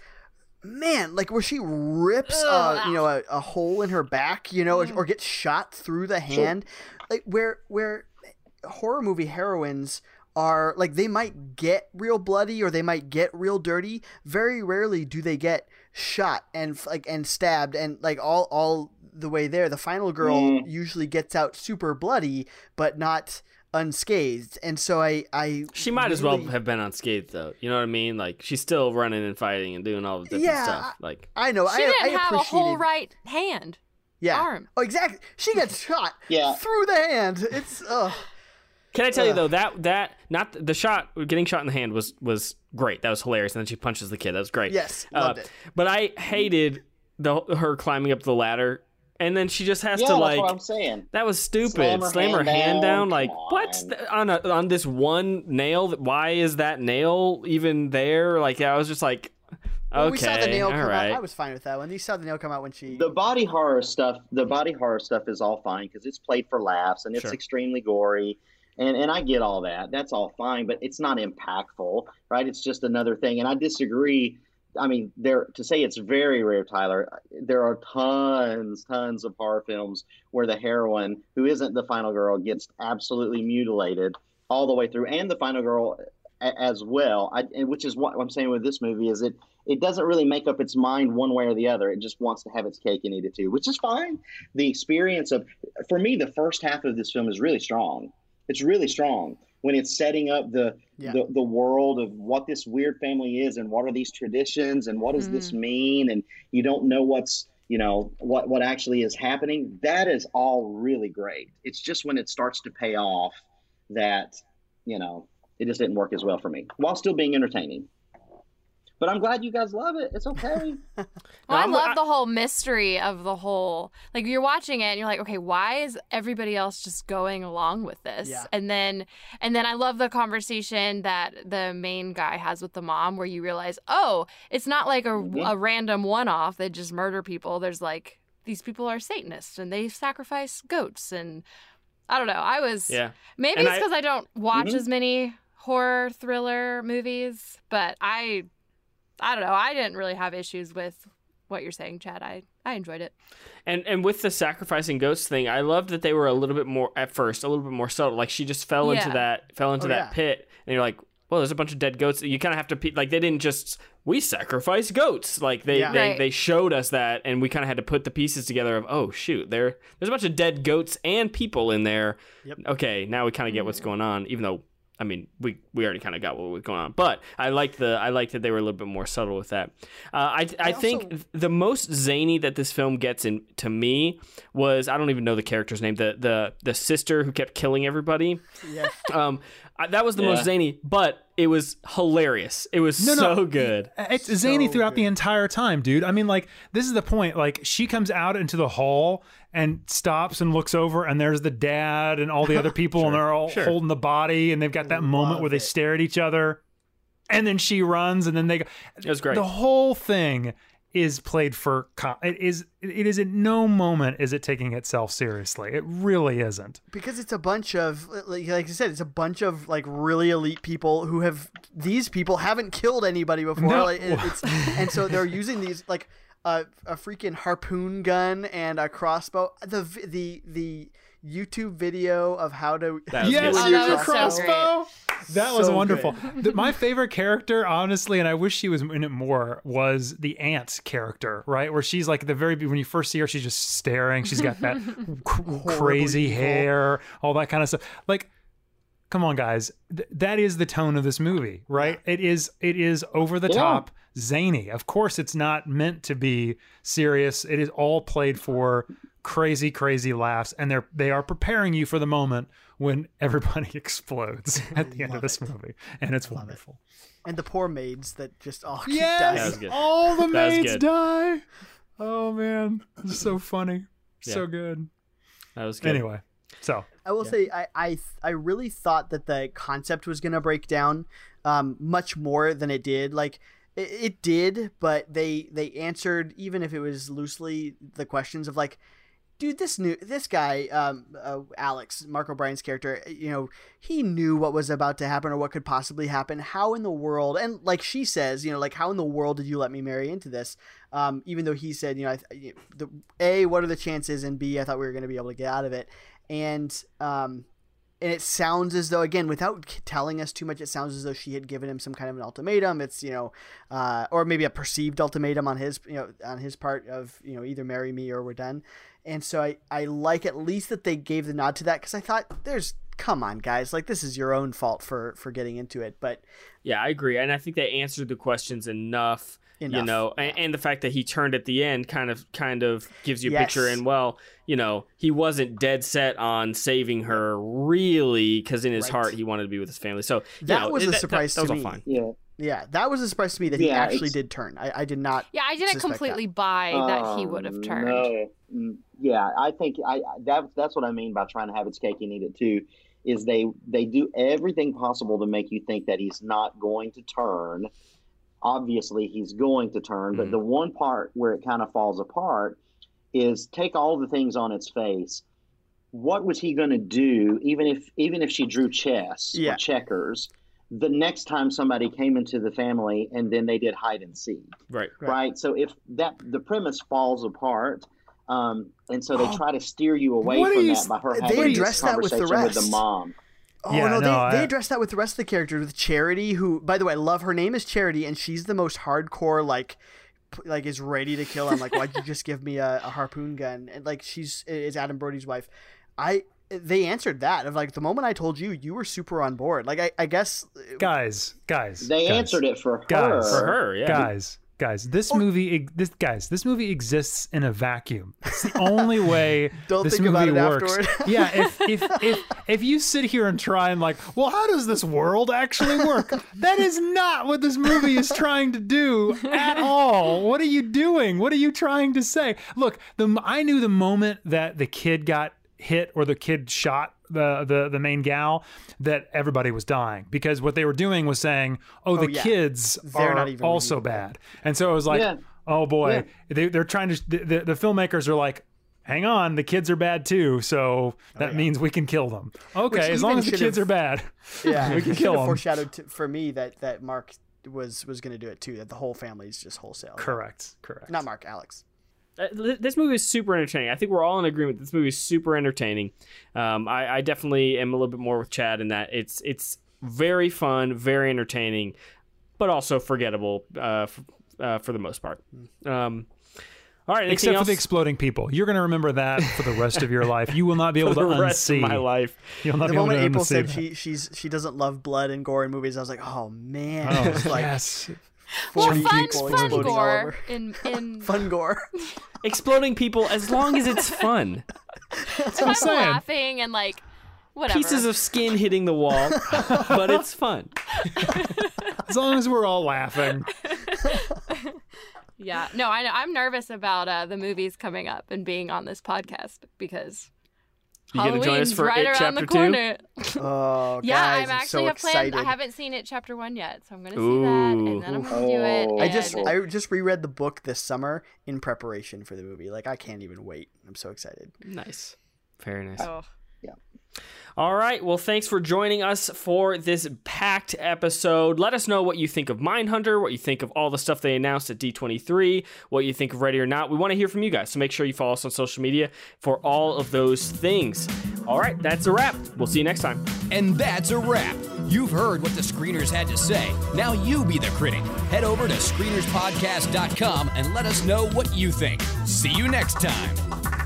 Man, like where she rips uh, you know a, a hole in her back, you know, or, or gets shot through the hand, like where where horror movie heroines are like they might get real bloody or they might get real dirty very rarely do they get shot and like and stabbed and like all all the way there the final girl Mm. usually gets out super bloody but not unscathed and so i i She might as well have been unscathed, though. You know what I mean? Like she's still running and fighting and doing all the different Yeah, stuff. Like i know She i, didn't I have a whole right hand. yeah arm. oh exactly she gets <laughs> shot Yeah. through the hand it's ugh. Can I tell you though that that not the shot getting shot in the hand was was great. That was hilarious. And then she punches the kid. That was great. Yes, Uh, it. But I hated the her climbing up the ladder, and then she just has Yeah, to that's like. what I'm saying. That was stupid. Slam Slam her her, hand hand down. down. Like Come what? on. On a, on this one nail? Why is that nail even there? Like I was just like, okay, Well, we saw the nail come right. out i was fine with that one you saw the nail come out when she The body horror stuff, the body horror stuff is all fine because it's played for laughs and it's Sure. extremely gory, and and I get all that. That's all fine, but it's not impactful, right? It's just another thing, and I disagree. I mean, there to say it's very rare, Tyler. There are tons, tons of horror films where the heroine, who isn't the final girl, gets absolutely mutilated all the way through, and the final girl a- as well. I, and which is what I'm saying with this movie is it it doesn't really make up its mind one way or the other. It just wants to have its cake and eat it too, which is fine. The experience of, for me, the first half of this film is really strong. It's really strong when it's setting up the Yeah. the, the world of what this weird family is and what are these traditions and what does this mm-hmm. mean and you don't know what's you know what what actually is happening. That is all really great. It's just when it starts to pay off that you know it just didn't work as well for me while still being entertaining. But I'm glad you guys love it. It's okay. <laughs> Well, I I'm- love I- the whole mystery of the whole. Like you're watching it and you're like, okay, why is everybody else just going along with this? Yeah. And then, and then I love the conversation that the main guy has with the mom, where you realize, oh, it's not like a, Mhm. a random one-off. They just murder people. There's like these people are Satanists and they sacrifice goats and I don't know. I was Yeah. maybe And it's because I don't watch Mhm. as many horror thriller movies, but I I don't know. I didn't really have issues with what you're saying, Chad. I I enjoyed it. And and with the sacrificing ghosts thing, I loved that they were a little bit more at first, a little bit more subtle. Like she just fell into that fell into Oh, that yeah. pit, and you're like, well, there's a bunch of dead goats. You kind of have to pe- like they didn't just we sacrifice goats. Like they Yeah. they, Right. they showed us that, and we kind of had to put the pieces together of oh shoot, there there's a bunch of dead goats and people in there. Yep. Okay, now we kind of get what's mm. going on, even though. I mean, we, we already kind of got what was going on, but I liked the I liked that they were a little bit more subtle with that. Uh, I I, think also- the most zany that this film gets in to me was I don't even know the character's name the the the sister who kept killing everybody. Yeah. Um, I, that was the most zany, but it was hilarious. It was No, so no. good. It's zany So throughout the entire time, dude. I mean, like, this is the point. Like, she comes out into the hall and stops and looks over, and there's the dad and all the other <laughs> people, and they're all sure. holding the body, and they've got that moment Love where they stare at each other, and then she runs, and then they go. It was great. The whole thing is played for. Com- it is. It is at no moment is it taking itself seriously. It really isn't. because it's a bunch of like, like I said, it's a bunch of like really elite people who have these people haven't killed anybody before, No. like, it- it's, and so they're using these like a a freaking harpoon gun and a crossbow. The the the YouTube video of how to That was Yes, good. you Oh, have that was so was wonderful. The- my favorite character, honestly, and I wish she was in it more, was the aunt character, right? Where she's like the very when you first see her, she's just staring. She's got that <laughs> cr- crazy evil. hair, all that kind of stuff. Like, come on, guys, Th- that is the tone of this movie, right? It is. It is over the Yeah. top, zany. Of course, it's not meant to be serious. It is all played for crazy, crazy laughs, and they're they are preparing you for the moment when everybody <laughs> explodes <laughs> at the end of this movie, and it's wonderful. and the poor maids that just all keep Yes, dying. That was good. all the maids die. Oh man, it's so funny, so good. That was good. Anyway, so I will say I, I I really thought that the concept was gonna break down um, much more than it did. Like it, it did, but they they answered even if it was loosely the questions of like, dude, this new this guy um, uh, Alex Mark O'Brien's character, you know, he knew what was about to happen or what could possibly happen. How in the world? And like she says, you know, like how in the world did you let me marry into this? Um, even though he said, you know, I, the a what are the chances, and b I thought we were going to be able to get out of it and um and it sounds as though again without telling us too much it sounds as though she had given him some kind of an ultimatum. It's you know uh or maybe a perceived ultimatum on his you know on his part of you know either marry me or we're done. And so i i like at least that they gave the nod to that because i thought there's come on guys like this is your own fault for for getting into it. But Yeah, I agree, and I think they answered the questions enough. You Enough, know, and, and the fact that he turned at the end kind of kind of gives you a picture. And well, you know, he wasn't dead set on saving her really, because in his Right. heart he wanted to be with his family. So that know, was it- a that- surprise that, that to was me all fine. Yeah. yeah that was a surprise to me that he actually it's- did turn i i did not Yeah, I didn't suspect that. completely buy that he Oh, would have turned. No. Mm, Yeah, I think I that, that's what I mean by trying to have its cake and eat it too. Is they they do everything possible to make you think that he's not going to turn. Obviously, he's going to turn, but Mhm. the one part where it kind of falls apart is take all the things on its face. What was he going to do, even if even if she drew chess Yeah. or checkers? The next time somebody came into the family and then they did hide and seek Right. Right. right? So if that the premise falls apart, um, and so they Oh. try to steer you away What from you that by her they having this address that with the conversation with the mom. Oh Yeah, no, they, no, they I- address that with the rest of the characters with Charity, who by the way I love her name is Charity, and she's the most hardcore like p- like is ready to kill. I'm like, why'd you just give me a, a harpoon gun? And like she's is Adam Brody's wife. I they answered that of like the moment I told you, you were super on board. Like I, I guess uh, guys, guys, They guys, answered it for her. Guys. For her, yeah. guys guys this movie, this guys this movie exists in a vacuum. It's the only <laughs> way this think about movie it works. afterward. <laughs> yeah if, <laughs> if if if you sit here and try and like well how does this world actually work? That is not what this movie is trying to do at all. What are you doing? What are you trying to say? Look the i knew the moment that the kid got hit or the kid shot the the the main gal that everybody was dying because what they were doing was saying oh, oh the yeah. kids They're are not even also redeemable. bad and so it was like Yeah. oh boy Yeah. they, they're trying to the, the, the filmmakers are like hang on the kids are bad too so oh, that means we can kill them okay as long as the kids are bad <laughs> yeah, <laughs> we can kill them Foreshadowed to, for me that that Mark was was going to do it too. That the whole family's just wholesale. correct correct Not Mark, Alex. Uh, th- this movie is super entertaining. I think we're all in agreement. This movie is super entertaining. Um, I, I definitely am a little bit more with Chad in that it's it's very fun, very entertaining, but also forgettable uh, f- uh, for the most part. Um, all right, anything Except for the exploding people. You're going to remember that for the rest of your life. You will not be <laughs> able For to the rest of unsee. my life. You'll not the be able moment to April said that. she she's she doesn't love blood and gore in movies, I was like, oh man, Oh, <laughs> It's like yes. Well, fun, people fun exploding all gore over. in in <laughs> Fun gore. <laughs> Exploding people, as long as it's fun. <laughs> if I'm I'm saying. laughing and like whatever. Pieces of skin hitting the wall, but it's fun. As long as we're all laughing. yeah. No, I I'm nervous about uh, the movies coming up and being on this podcast because You gonna join us for right It around the Chapter Two? corner. Oh, <laughs> yeah, guys, I'm I'm actually so have planned. I haven't seen it chapter one yet, so I'm gonna see that and then I'm gonna do it. Oh. I just I just reread the book this summer in preparation for the movie. Like I can't even wait. I'm so excited. Nice. Very nice. Oh. All right. Well, thanks for joining us for this packed episode. Let us know what you think of Mindhunter, what you think of all the stuff they announced at D23, what you think of Ready or Not. We want to hear from you guys, so make sure you follow us on social media for all of those things. All right, that's a wrap. We'll see you next time. And that's a wrap. You've heard what the screeners had to say. Now you be the critic. Head over to screenerspodcast.com and let us know what you think. See you next time.